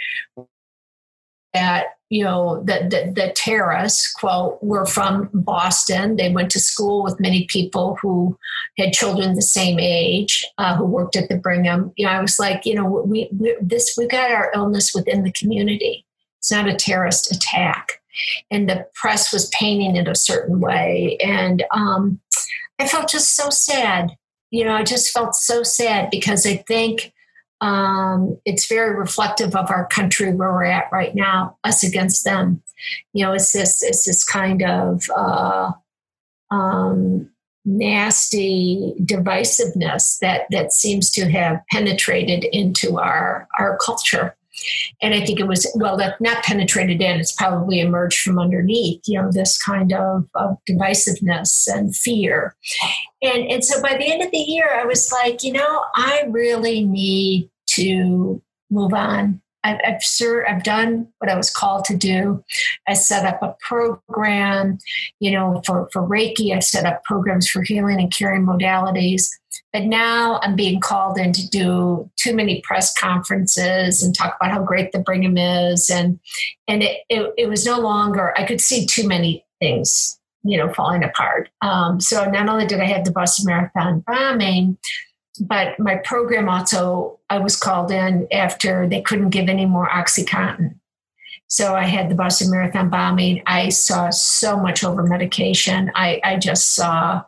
that you know the, the, the terrorists quote were from boston. They went to school with many people who had children the same age uh, who worked at the brigham. You know i was like you know we, we this we got our illness within the community. It's not a terrorist attack. And the press was painting it a certain way. And um, i felt just so sad you know, I just felt so sad because I think um, it's very reflective of our country where we're at right now, us against them. You know, it's this it's this kind of uh, um, nasty divisiveness that that seems to have penetrated into our our culture. And I think it was, well, that not penetrated in, it's probably emerged from underneath, you know, this kind of, of divisiveness and fear. And, and so by the end of the year, I was like, you know, I really need to move on. I've, I've, sure, I've done what I was called to do. I set up a program, you know, for, for Reiki. I set up programs for healing and curing modalities. But now I'm being called in to do too many press conferences and talk about how great the Brigham is. And, and it, it, it was no longer, I could see too many things, you know, falling apart. Um, so not only did I have the Boston Marathon bombing, but my program also, I was called in after they couldn't give any more Oxycontin. So I had the Boston Marathon bombing. I saw so much over medication. I, I just saw,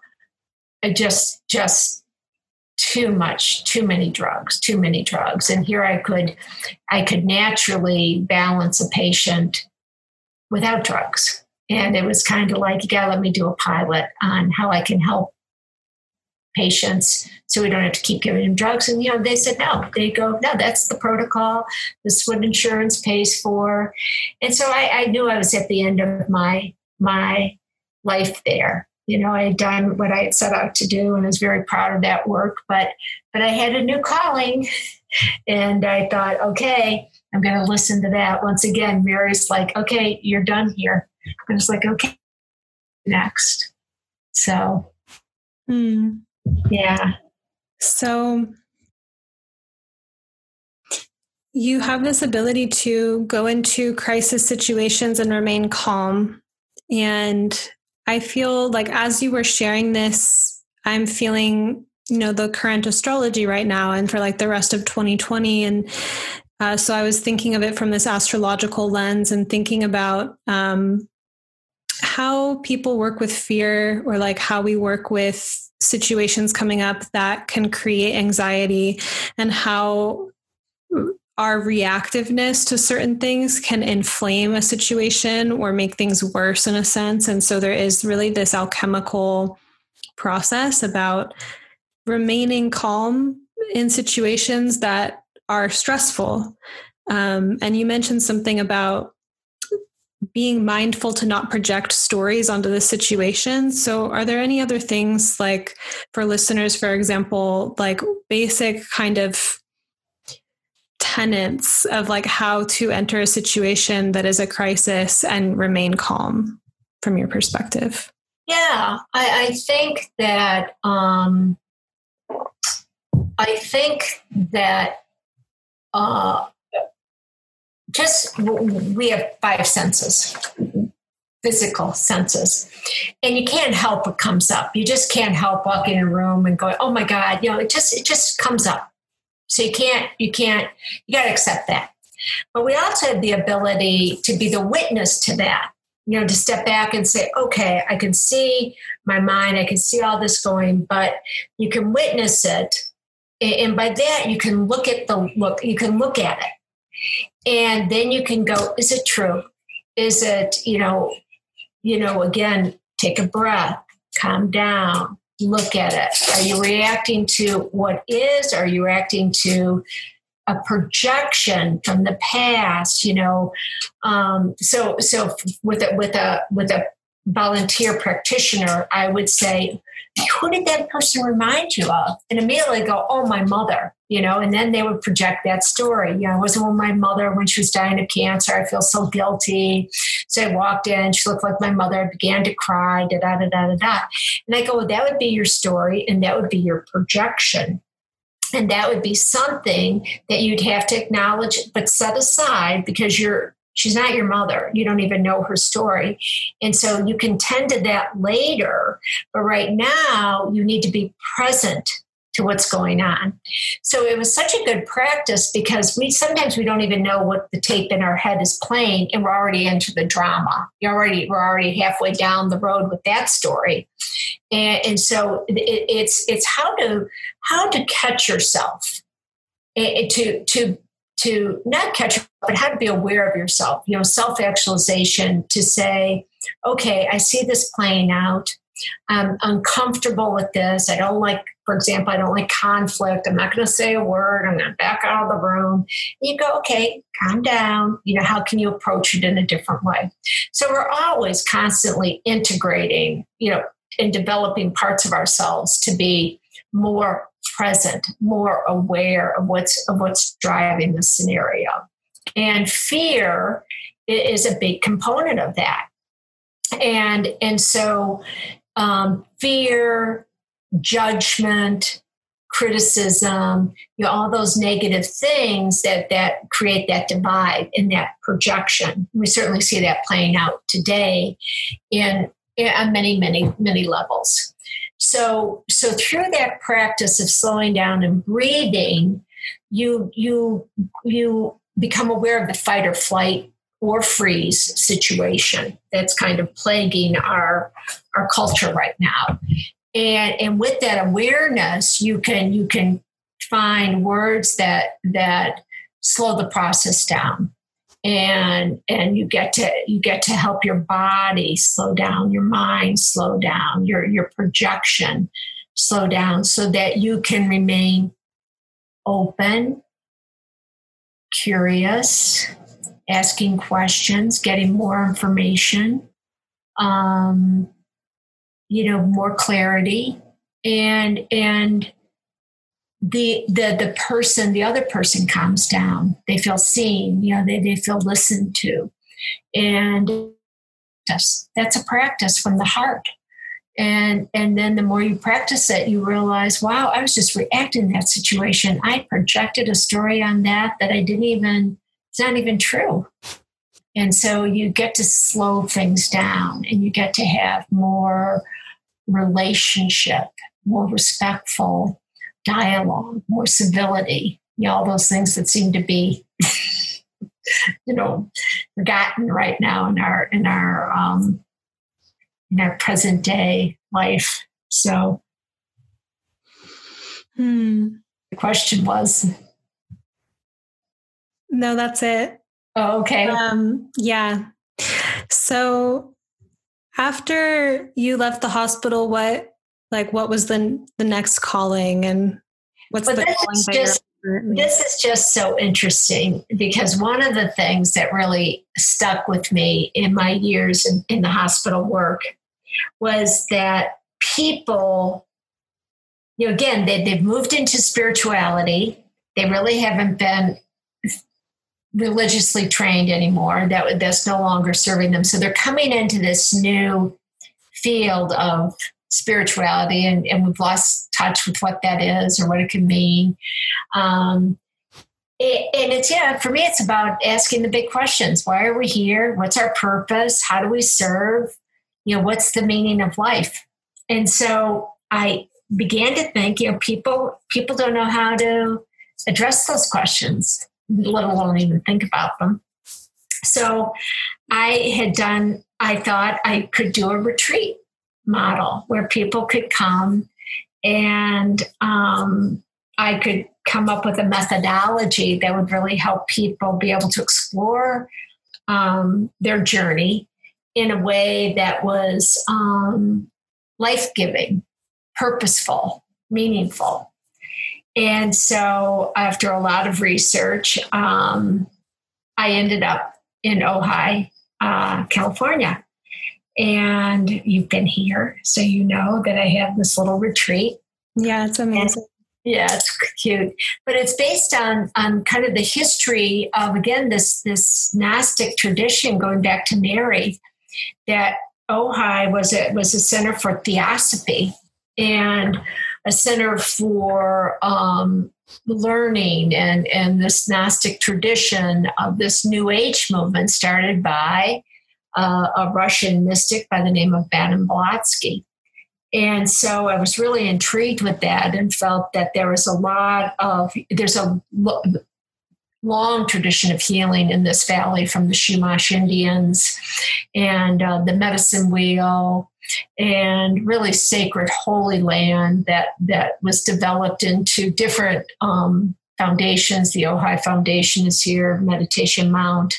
I just, just too much too many drugs too many drugs and here i could i could naturally balance a patient without drugs and it was kind of like you gotta let me do a pilot on how i can help patients so we don't have to keep giving them drugs and you know they said no they go no that's the protocol this is what insurance pays for and so I, I knew i was at the end of my my life there you know, I had done what I had set out to do and I was very proud of that work. But but I had a new calling and I thought, okay, I'm gonna listen to that. Once again, Mary's like, okay, you're done here. And it's like, okay, next. So hmm. Yeah. So you have this ability to go into crisis situations and remain calm. And I feel like as you were sharing this, I'm feeling, you know, the current astrology right now and for like the rest of 2020. And uh, so I was thinking of it from this astrological lens and thinking about um, how people work with fear or like how we work with situations coming up that can create anxiety and how our reactiveness to certain things can inflame a situation or make things worse in a sense. And so there is really this alchemical process about remaining calm in situations that are stressful. Um, and you mentioned something about being mindful to not project stories onto the situation. So, are there any other things like for listeners, for example, like basic kind of tenets of like how to enter a situation that is a crisis and remain calm from your perspective? Yeah, I, I think that um, I think that uh, just we have five senses physical senses. And you can't help what comes up. You just can't help walking in a room and going oh my god you know it just it just comes up. So you can't you can't you got to accept that. But we also have the ability to be the witness to that you know to step back and say okay i can see my mind i can see all this going but you can witness it. And by that you can look at the look you can look at it and then you can go is it true is it you know you know, again, take a breath, calm down, look at it. Are you reacting to what is? Are you reacting to a projection from the past? You know, um, so so with a with a with a volunteer practitioner, I would say, who did that person remind you of? And immediately go, oh, my mother, you know, and then they would project that story. You know, it wasn't with my mother when she was dying of cancer. I feel so guilty. So I walked in, she looked like my mother, I began to cry, da da da da da. And I go, well, that would be your story and that would be your projection. And that would be something that you'd have to acknowledge, but set aside because you're She's not your mother. You don't even know her story. And so you can tend to that later. But right now, you need to be present to what's going on. So it was such a good practice because we sometimes we don't even know what the tape in our head is playing and we're already into the drama. You're already we're already halfway down the road with that story. And, and so it, it's it's how to how to catch yourself to to to not catch but how to be aware of yourself, you know, self actualization to say, okay, I see this playing out. I'm uncomfortable with this. I don't like, for example, I don't like conflict. I'm not going to say a word. I'm going to back out of the room. You go, okay, calm down. You know, how can you approach it in a different way? So we're always constantly integrating, you know, and developing parts of ourselves to be more present, more aware of what's of what's driving the scenario. And fear is a big component of that. And and so um, fear, judgment, criticism, you know, all those negative things that that create that divide and that projection. We certainly see that playing out today in, in on many, many, many levels. So, so through that practice of slowing down and breathing, you you you become aware of the fight or flight or freeze situation that's kind of plaguing our our culture right now. And and with that awareness, you can you can find words that that slow the process down. And and you get to you get to help your body slow down your mind slow down your your projection slow down so that you can remain open curious asking questions getting more information. Um, you know more clarity and and the the the person the other person calms down. They feel seen you know they, they feel listened to. And that's that's a practice from the heart. And and then the more you practice it you realize wow i was just reacting that situation. I projected a story on that that i didn't even it's not even true. And so you get to slow things down and you get to have more relationship more respectful dialogue, more civility, you know, all those things that seem to be, you know, forgotten right now in our in our um, in our present day life. So, hmm. the question was. No, that's it. Oh, okay. Um, yeah. So after you left the hospital, what like what was the the next calling and what's the calling just, this is just so interesting because one of the things that really stuck with me in my years in, in the hospital work was that people you know again they, they've moved into spirituality. They really haven't been religiously trained anymore. That that's no longer serving them. So they're coming into this new field of spirituality, and, and we've lost touch with what that is or what it can mean. Um, and it's yeah for me it's about asking the big questions why are we here what's our purpose how do we serve you know what's the meaning of life and so i began to think you know people people don't know how to address those questions let alone even think about them so i had done i thought i could do a retreat model where people could come and um, i could come up with a methodology that would really help people be able to explore um, their journey in a way that was um, life giving, purposeful, meaningful. And so, after a lot of research, um, I ended up in Ojai, uh, California. And you've been here, so you know that I have this little retreat. Yeah, it's amazing. Yeah, it's cute, but it's based on on kind of the history of again this this Gnostic tradition going back to Mary. That Ojai was a was a center for theosophy and a center for um, learning and and this Gnostic tradition of this New Age movement started by uh, a Russian mystic by the name of Madame Blavatsky. And so I was really intrigued with that and felt that there was a lot of, there's a long tradition of healing in this valley from the Chumash Indians and uh, the medicine wheel and really sacred holy land that, that was developed into different um, foundations. The Ojai Foundation is here, Meditation Mount,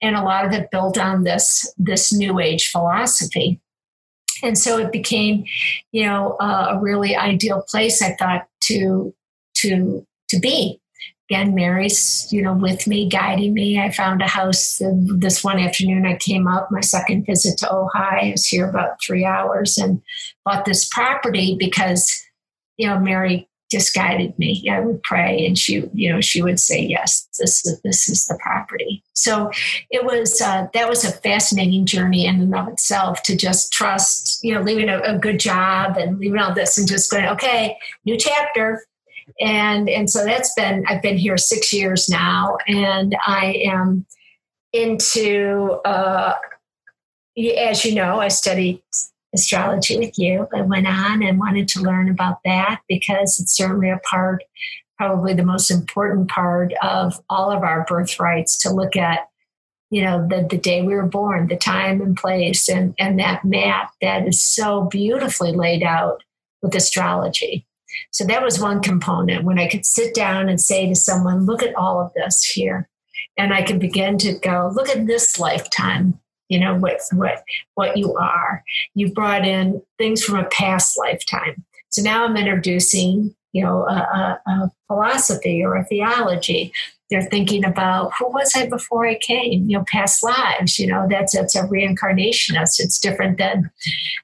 and a lot of it built on this, this new age philosophy and so it became you know uh, a really ideal place i thought to to to be again mary's you know with me guiding me i found a house this one afternoon i came up my second visit to ojai i was here about three hours and bought this property because you know mary just guided me. I would pray, and she, you know, she would say, "Yes, this is this is the property." So it was uh, that was a fascinating journey in and of itself to just trust, you know, leaving a, a good job and leaving all this and just going, "Okay, new chapter." And and so that's been I've been here six years now, and I am into. Uh, as you know, I studied astrology with you. I went on and wanted to learn about that because it's certainly a part, probably the most important part of all of our birthrights to look at, you know, the, the day we were born, the time and place, and, and that map that is so beautifully laid out with astrology. So that was one component when I could sit down and say to someone, look at all of this here. And I could begin to go, look at this lifetime you know what what what you are you brought in things from a past lifetime so now i'm introducing you know a, a, a philosophy or a theology they're thinking about who was I before I came? You know, past lives. You know, that's that's a reincarnationist. It's different than,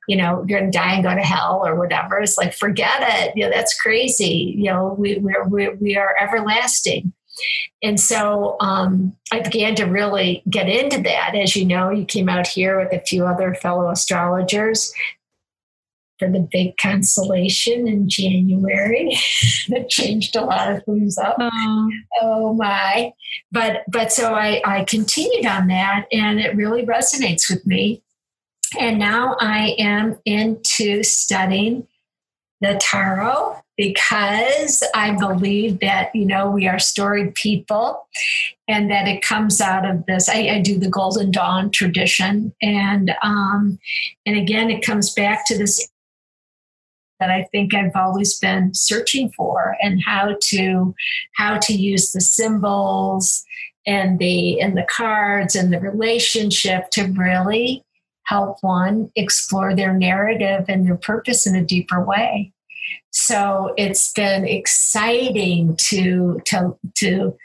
you know, you're gonna die and go to hell or whatever. It's like forget it. You know, that's crazy. You know, we we're, we we are everlasting. And so um, I began to really get into that. As you know, you came out here with a few other fellow astrologers the big constellation in January. that changed a lot of things up. Oh. oh my. But but so I, I continued on that and it really resonates with me. And now I am into studying the tarot because I believe that, you know, we are storied people and that it comes out of this. I, I do the Golden Dawn tradition. And um, and again, it comes back to this that I think I've always been searching for and how to how to use the symbols and the and the cards and the relationship to really help one explore their narrative and their purpose in a deeper way. So it's been exciting to to to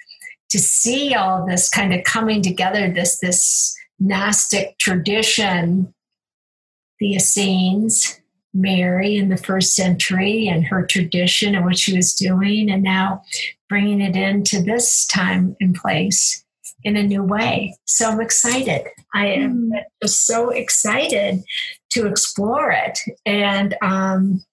to see all this kind of coming together. This this Gnostic tradition, the Essenes, Mary in the first century, and her tradition and what she was doing, and now bringing it into this time and place in a new way. So I'm excited. I am mm. just so excited to explore it. And um,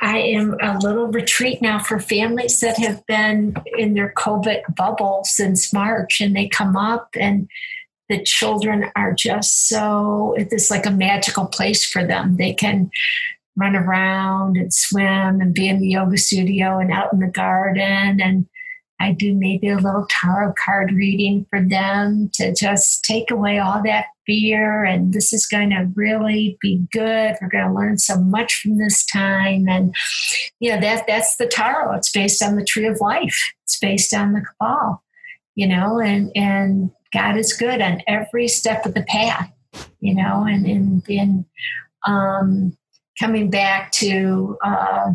I am a little retreat now for families that have been in their COVID bubble since March, and they come up and the children are just so it's like a magical place for them. They can run around and swim and be in the yoga studio and out in the garden and I do maybe a little tarot card reading for them to just take away all that fear. And this is going to really be good. We're going to learn so much from this time. And, you know, that, that's the tarot. It's based on the tree of life. It's based on the Kabbalah, you know, and, and God is good on every step of the path, you know, and and, in, um, coming back to, uh,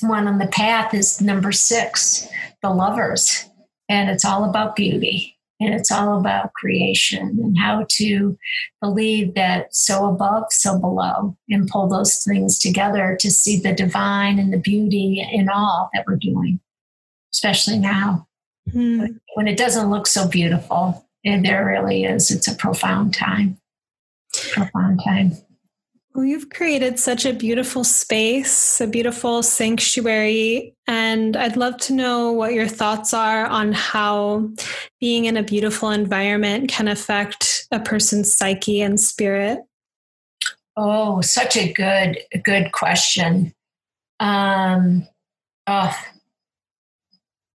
one on the path is number six, the lovers. And it's all about beauty and it's all about creation and how to believe that so above, so below, and pull those things together to see the divine and the beauty in all that we're doing, especially now. Hmm. When it doesn't look so beautiful, and there really is, it's a profound time. Profound time. Well, you've created such a beautiful space, a beautiful sanctuary. And I'd love to know what your thoughts are on how being in a beautiful environment can affect a person's psyche and spirit. Oh, such a good, good question. Um, oh,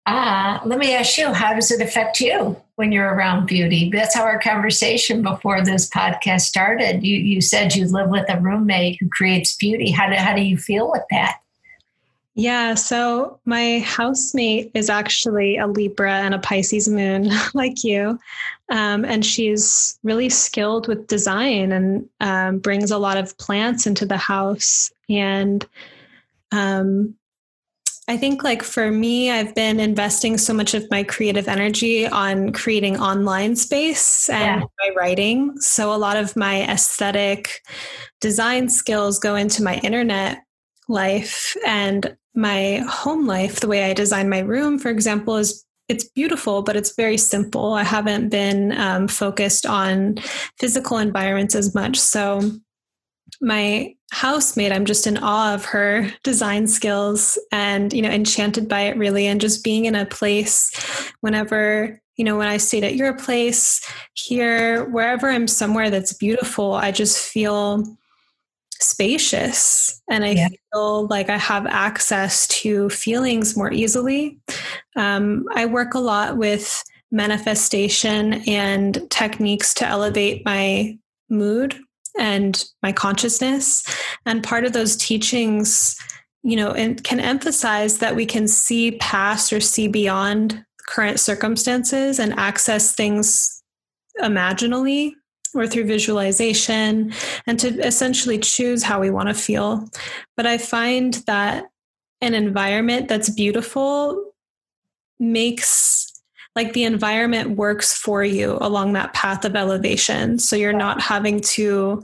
ah, let me ask you, how does it affect you? When you're around beauty. That's how our conversation before this podcast started. You you said you live with a roommate who creates beauty. How do how do you feel with that? Yeah, so my housemate is actually a Libra and a Pisces moon, like you. Um, and she's really skilled with design and um, brings a lot of plants into the house. And um, I think, like for me, I've been investing so much of my creative energy on creating online space and yeah. my writing. So, a lot of my aesthetic design skills go into my internet life and my home life. The way I design my room, for example, is it's beautiful, but it's very simple. I haven't been um, focused on physical environments as much. So, my housemate i'm just in awe of her design skills and you know enchanted by it really and just being in a place whenever you know when i stayed at your place here wherever i'm somewhere that's beautiful i just feel spacious and i yeah. feel like i have access to feelings more easily um, i work a lot with manifestation and techniques to elevate my mood and my consciousness. And part of those teachings, you know, and can emphasize that we can see past or see beyond current circumstances and access things imaginally or through visualization and to essentially choose how we want to feel. But I find that an environment that's beautiful makes like the environment works for you along that path of elevation. So you're not having to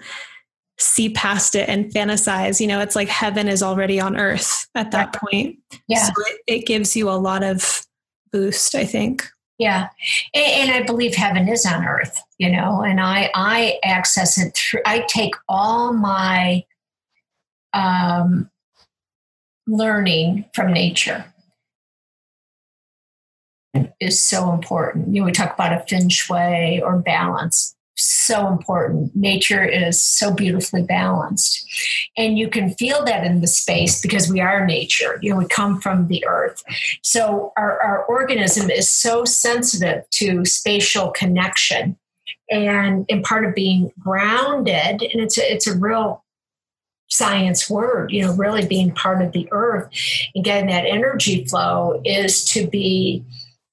see past it and fantasize. You know, it's like heaven is already on earth at that point. Yeah. So it, it gives you a lot of boost, I think. Yeah. And, and, I believe heaven is on earth, you know, and I, I access it through, I take all my um, learning from nature is so important. You know, we talk about a feng shui or balance. So important. Nature is so beautifully balanced. And you can feel that in the space because we are nature. You know, we come from the earth. So our, our organism is so sensitive to spatial connection. And, and part of being grounded, and it's a, it's a real science word, you know, really being part of the earth and getting that energy flow is to be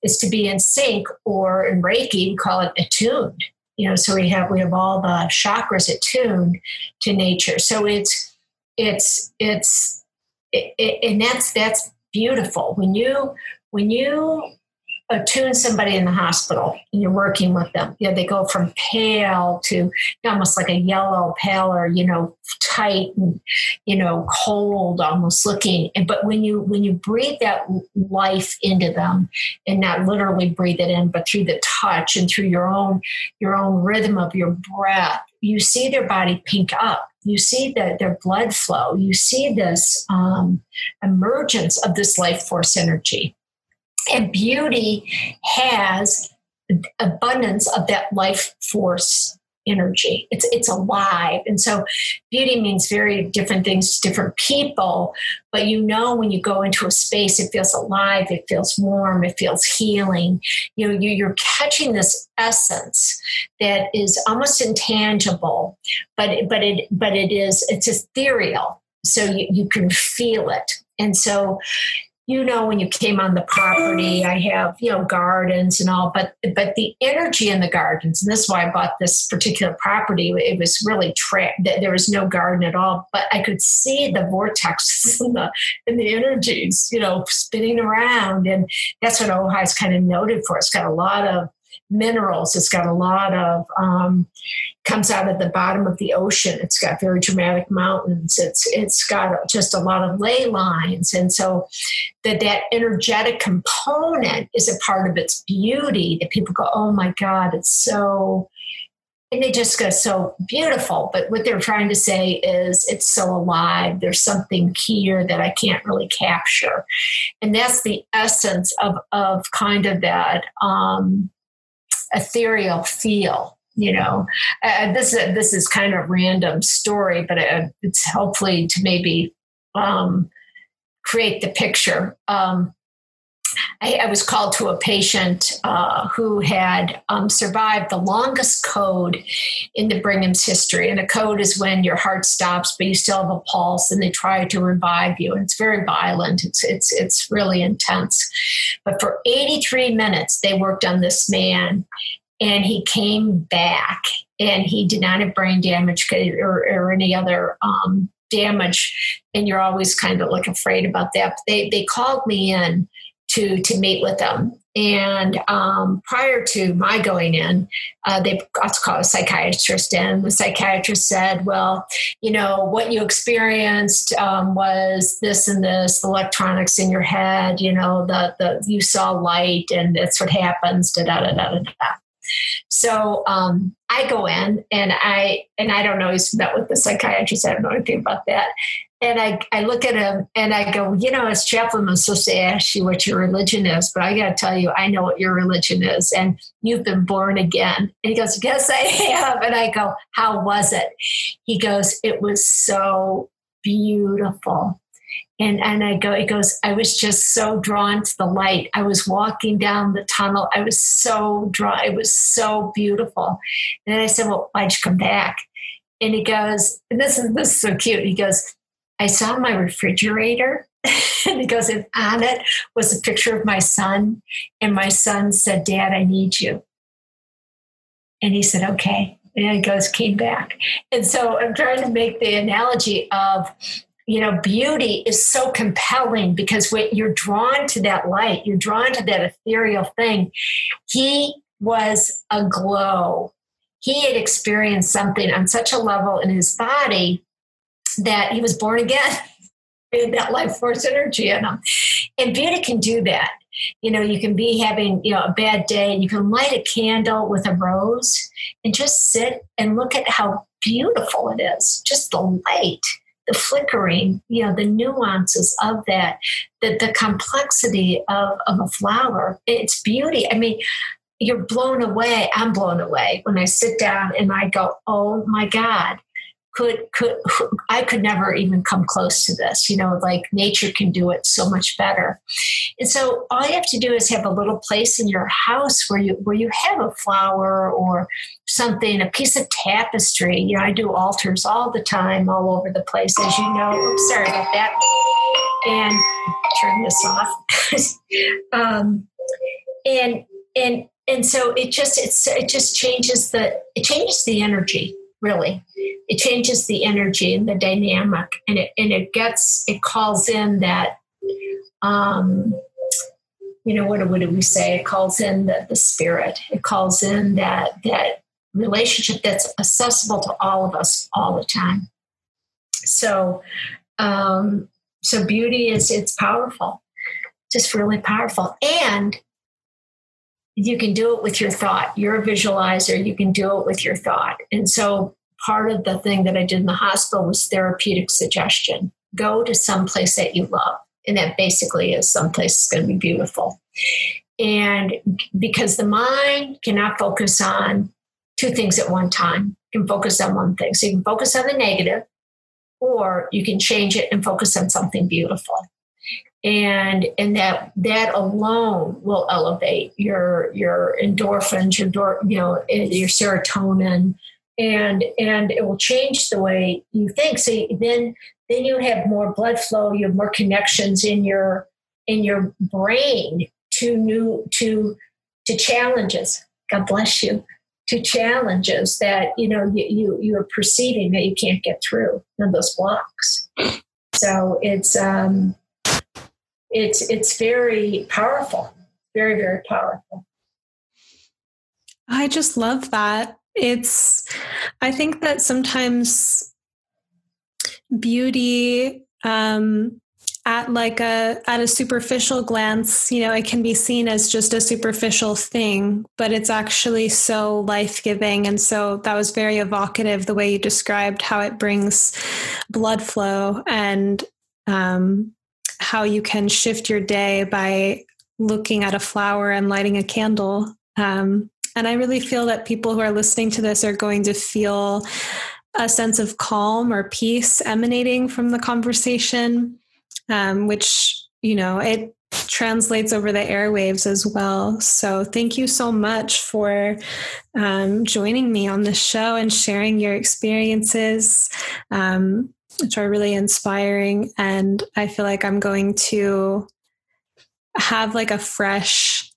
is to be in sync or in Reiki, we call it attuned. You know, so we have we have all the chakras attuned to nature. So it's it's it's it, it, and that's that's beautiful when you when you attune somebody in the hospital and you're working with them. You know, they go from pale to almost like a yellow, paler, you know, tight and, you know, cold almost looking. And but when you when you breathe that life into them and not literally breathe it in, but through the touch and through your own your own rhythm of your breath, you see their body pink up you see the, their blood flow you see this um, emergence of this life force energy and beauty has abundance of that life force energy. It's it's alive. And so beauty means very different things to different people, but you know when you go into a space it feels alive, it feels warm, it feels healing. You know, you, you're catching this essence that is almost intangible, but but it but it is it's ethereal. So you, you can feel it. And so you know when you came on the property i have you know gardens and all but but the energy in the gardens and this is why i bought this particular property it was really trapped there was no garden at all but i could see the vortex and the, and the energies you know spinning around and that's what ojai is kind of noted for it's got a lot of minerals. It's got a lot of um, comes out of the bottom of the ocean. It's got very dramatic mountains. It's it's got just a lot of ley lines, and so that that energetic component is a part of its beauty. That people go, oh my god, it's so. And they just go so beautiful. But what they're trying to say is it's so alive. There's something here that I can't really capture. And that's the essence of, of kind of that um, ethereal feel you know? Uh, this is this is kind of random story but it, it's hopefully to maybe um, create the picture. Um, I, I, was called to a patient uh, who had um, survived the longest code in the Brigham's history. And a code is when your heart stops, but you still have a pulse, and they try to revive you. And it's very violent. It's it's it's really intense. But for 83 minutes, they worked on this man, and he came back, and he did not have brain damage or, or any other um, damage. And you're always kind of like afraid about that. But they they called me in to to meet with them. And um, prior to my going in, uh, they got to call a psychiatrist in. The psychiatrist said, "Well, you know what you experienced um, was this and this, the electronics in your head. You know, the the you saw light, and that's what happens." Da da da da da. So um, I go in and I and I don't know he's met with the psychiatrist. I don't know anything about that. And I, I look at him and I go, you know, as chaplain, I'm supposed to ask you what your religion is, but I got to tell you, I know what your religion is, and you've been born again. And he goes, Yes, I have. And I go, How was it? He goes, It was so beautiful. And, and I go, it goes, I was just so drawn to the light. I was walking down the tunnel. I was so drawn. It was so beautiful. And I said, Well, why'd you come back? And he goes, and this is this is so cute. He goes, I saw my refrigerator and and on it was a picture of my son. And my son said, Dad, I need you. And he said, okay. And he goes, came back. And so I'm trying to make the analogy of, you know, beauty is so compelling because when you're drawn to that light, you're drawn to that ethereal thing. He was aglow. He had experienced something on such a level in his body that he was born again. in that life force energy in him. And beauty can do that. You know, you can be having, you know, a bad day and you can light a candle with a rose and just sit and look at how beautiful it is. Just the light, the flickering, you know, the nuances of that, the, the complexity of, of a flower. It's beauty. I mean, you're blown away. I'm blown away when I sit down and I go, oh my God, could could I could never even come close to this. You know, like nature can do it so much better. And so all you have to do is have a little place in your house where you where you have a flower or something, a piece of tapestry. You know, I do altars all the time, all over the place, as you know. Oops, sorry about that. And turn this off. um, and and and so it just it's it just changes the it changes the energy really it changes the energy and the dynamic and it and it gets it calls in that um you know, what, what do we say? It calls in the, the spirit. It calls in that that relationship that's accessible to all of us all the time. So, um, so beauty is it's powerful, just really powerful, and you can do it with your thought. You're a visualizer. You can do it with your thought, and so part of the thing that I did in the hospital was therapeutic suggestion. Go to some place that you love, and that basically is someplace that's going to be beautiful. And because the mind cannot focus on two things at one time, you can focus on one thing. So you can focus on the negative, or you can change it and focus on something beautiful and and that that alone will elevate your your endorphins your you know your serotonin. And and it will change the way you think. So then then you have more blood flow you have more connections in your in your brain to new to to challenges. God bless you. To challenges that you know you, you you're perceiving that you can't get through and those blocks. So it's um it's it's very powerful very very powerful. I just love that. It's i think that sometimes beauty um at like a at a superficial glance you know it can be seen as just a superficial thing but it's actually so life-giving. And so that was very evocative the way you described how it brings blood flow and um, how you can shift your day by looking at a flower and lighting a candle um, and i really feel that people who are listening to this are going to feel a sense of calm or peace emanating from the conversation um, which, you know, it translates over the airwaves as well. So thank you so much for um, joining me on the show and sharing your experiences, um, which are really inspiring. And I feel like I'm going to have like a fresh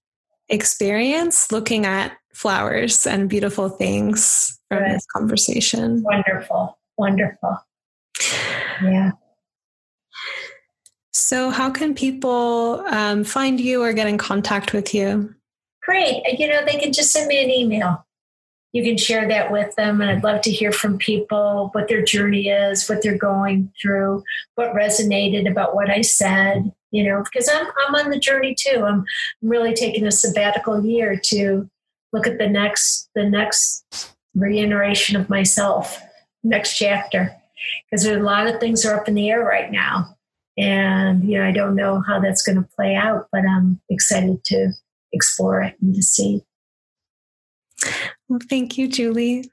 experience looking at flowers and beautiful things from Good. this conversation. Wonderful. Wonderful. Yeah. So, how can people um, find you or get in contact with you? Great. You know, they can just send me an email. You can share that with them. And I'd love to hear from people what their journey is, what they're going through, what resonated about what I said, you know, because I'm, I'm on the journey too. I'm really taking a sabbatical year to look at the next, the next reiteration of myself, next chapter. Because there's a lot of things are up in the air right now and, you know, I don't know how that's going to play out, but I'm excited to explore it and to see. Well, thank you, Julie.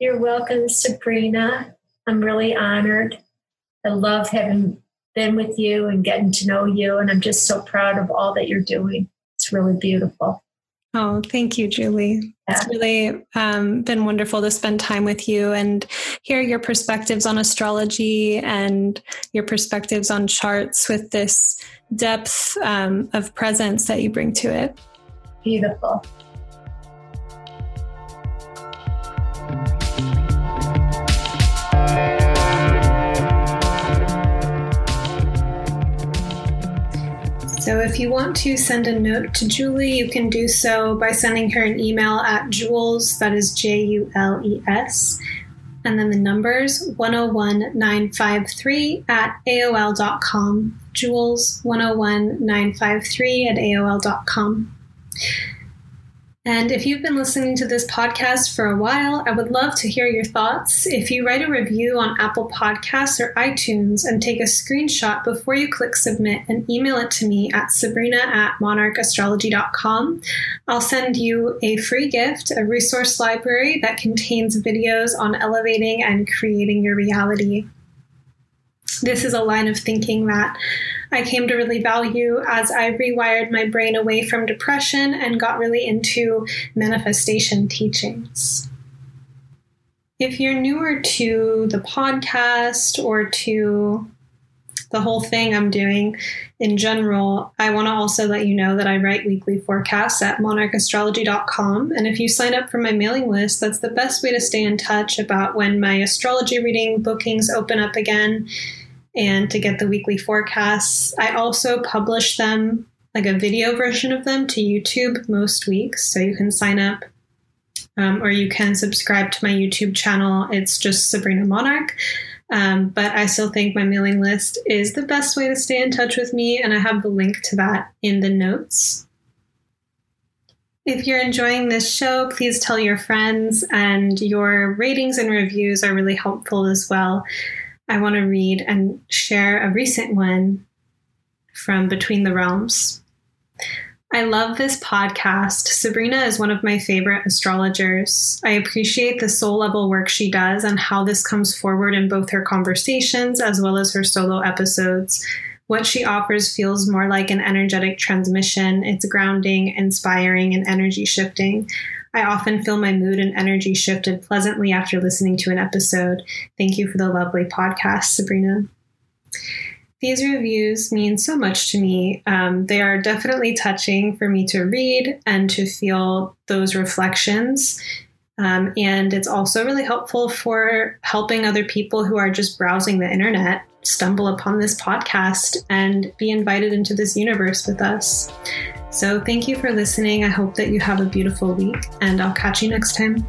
You're welcome, Sabrina. I'm really honored. I love having been with you and getting to know you. And I'm just so proud of all that you're doing. It's really beautiful. Oh, thank you, Julie. Yeah. It's really um, been wonderful to spend time with you and hear your perspectives on astrology and your perspectives on charts with this depth um, of presence that you bring to it. Beautiful. So if you want to send a note to Julie, you can do so by sending her an email at Jules, that is J U L E S, and then the numbers 101953 at AOL.com. Jules 101953 at AOL.com. And if you've been listening to this podcast for a while, I would love to hear your thoughts. If you write a review on Apple Podcasts or iTunes and take a screenshot before you click submit and email it to me at sabrina at monarchastrology.com, I'll send you a free gift, a resource library that contains videos on elevating and creating your reality. This is a line of thinking that I came to really value as I rewired my brain away from depression and got really into manifestation teachings. If you're newer to the podcast or to the whole thing I'm doing in general, I want to also let you know that I write weekly forecasts at monarchastrology.com. And if you sign up for my mailing list, that's the best way to stay in touch about when my astrology reading bookings open up again and to get the weekly forecasts. I also publish them like a video version of them to YouTube most weeks. So you can sign up um, or you can subscribe to my YouTube channel. It's just Sabrina Monarch. Um, but I still think my mailing list is the best way to stay in touch with me, and I have the link to that in the notes. If you're enjoying this show, please tell your friends, and your ratings and reviews are really helpful as well. I want to read and share a recent one from Between the Realms. I love this podcast. Sabrina is one of my favorite astrologers. I appreciate the soul level work she does and how this comes forward in both her conversations as well as her solo episodes. What she offers feels more like an energetic transmission. It's grounding, inspiring, and energy shifting. I often feel my mood and energy shifted pleasantly after listening to an episode. Thank you for the lovely podcast, Sabrina. These reviews mean so much to me. Um, they are definitely touching for me to read and to feel those reflections. Um, and it's also really helpful for helping other people who are just browsing the internet stumble upon this podcast and be invited into this universe with us. So, thank you for listening. I hope that you have a beautiful week, and I'll catch you next time.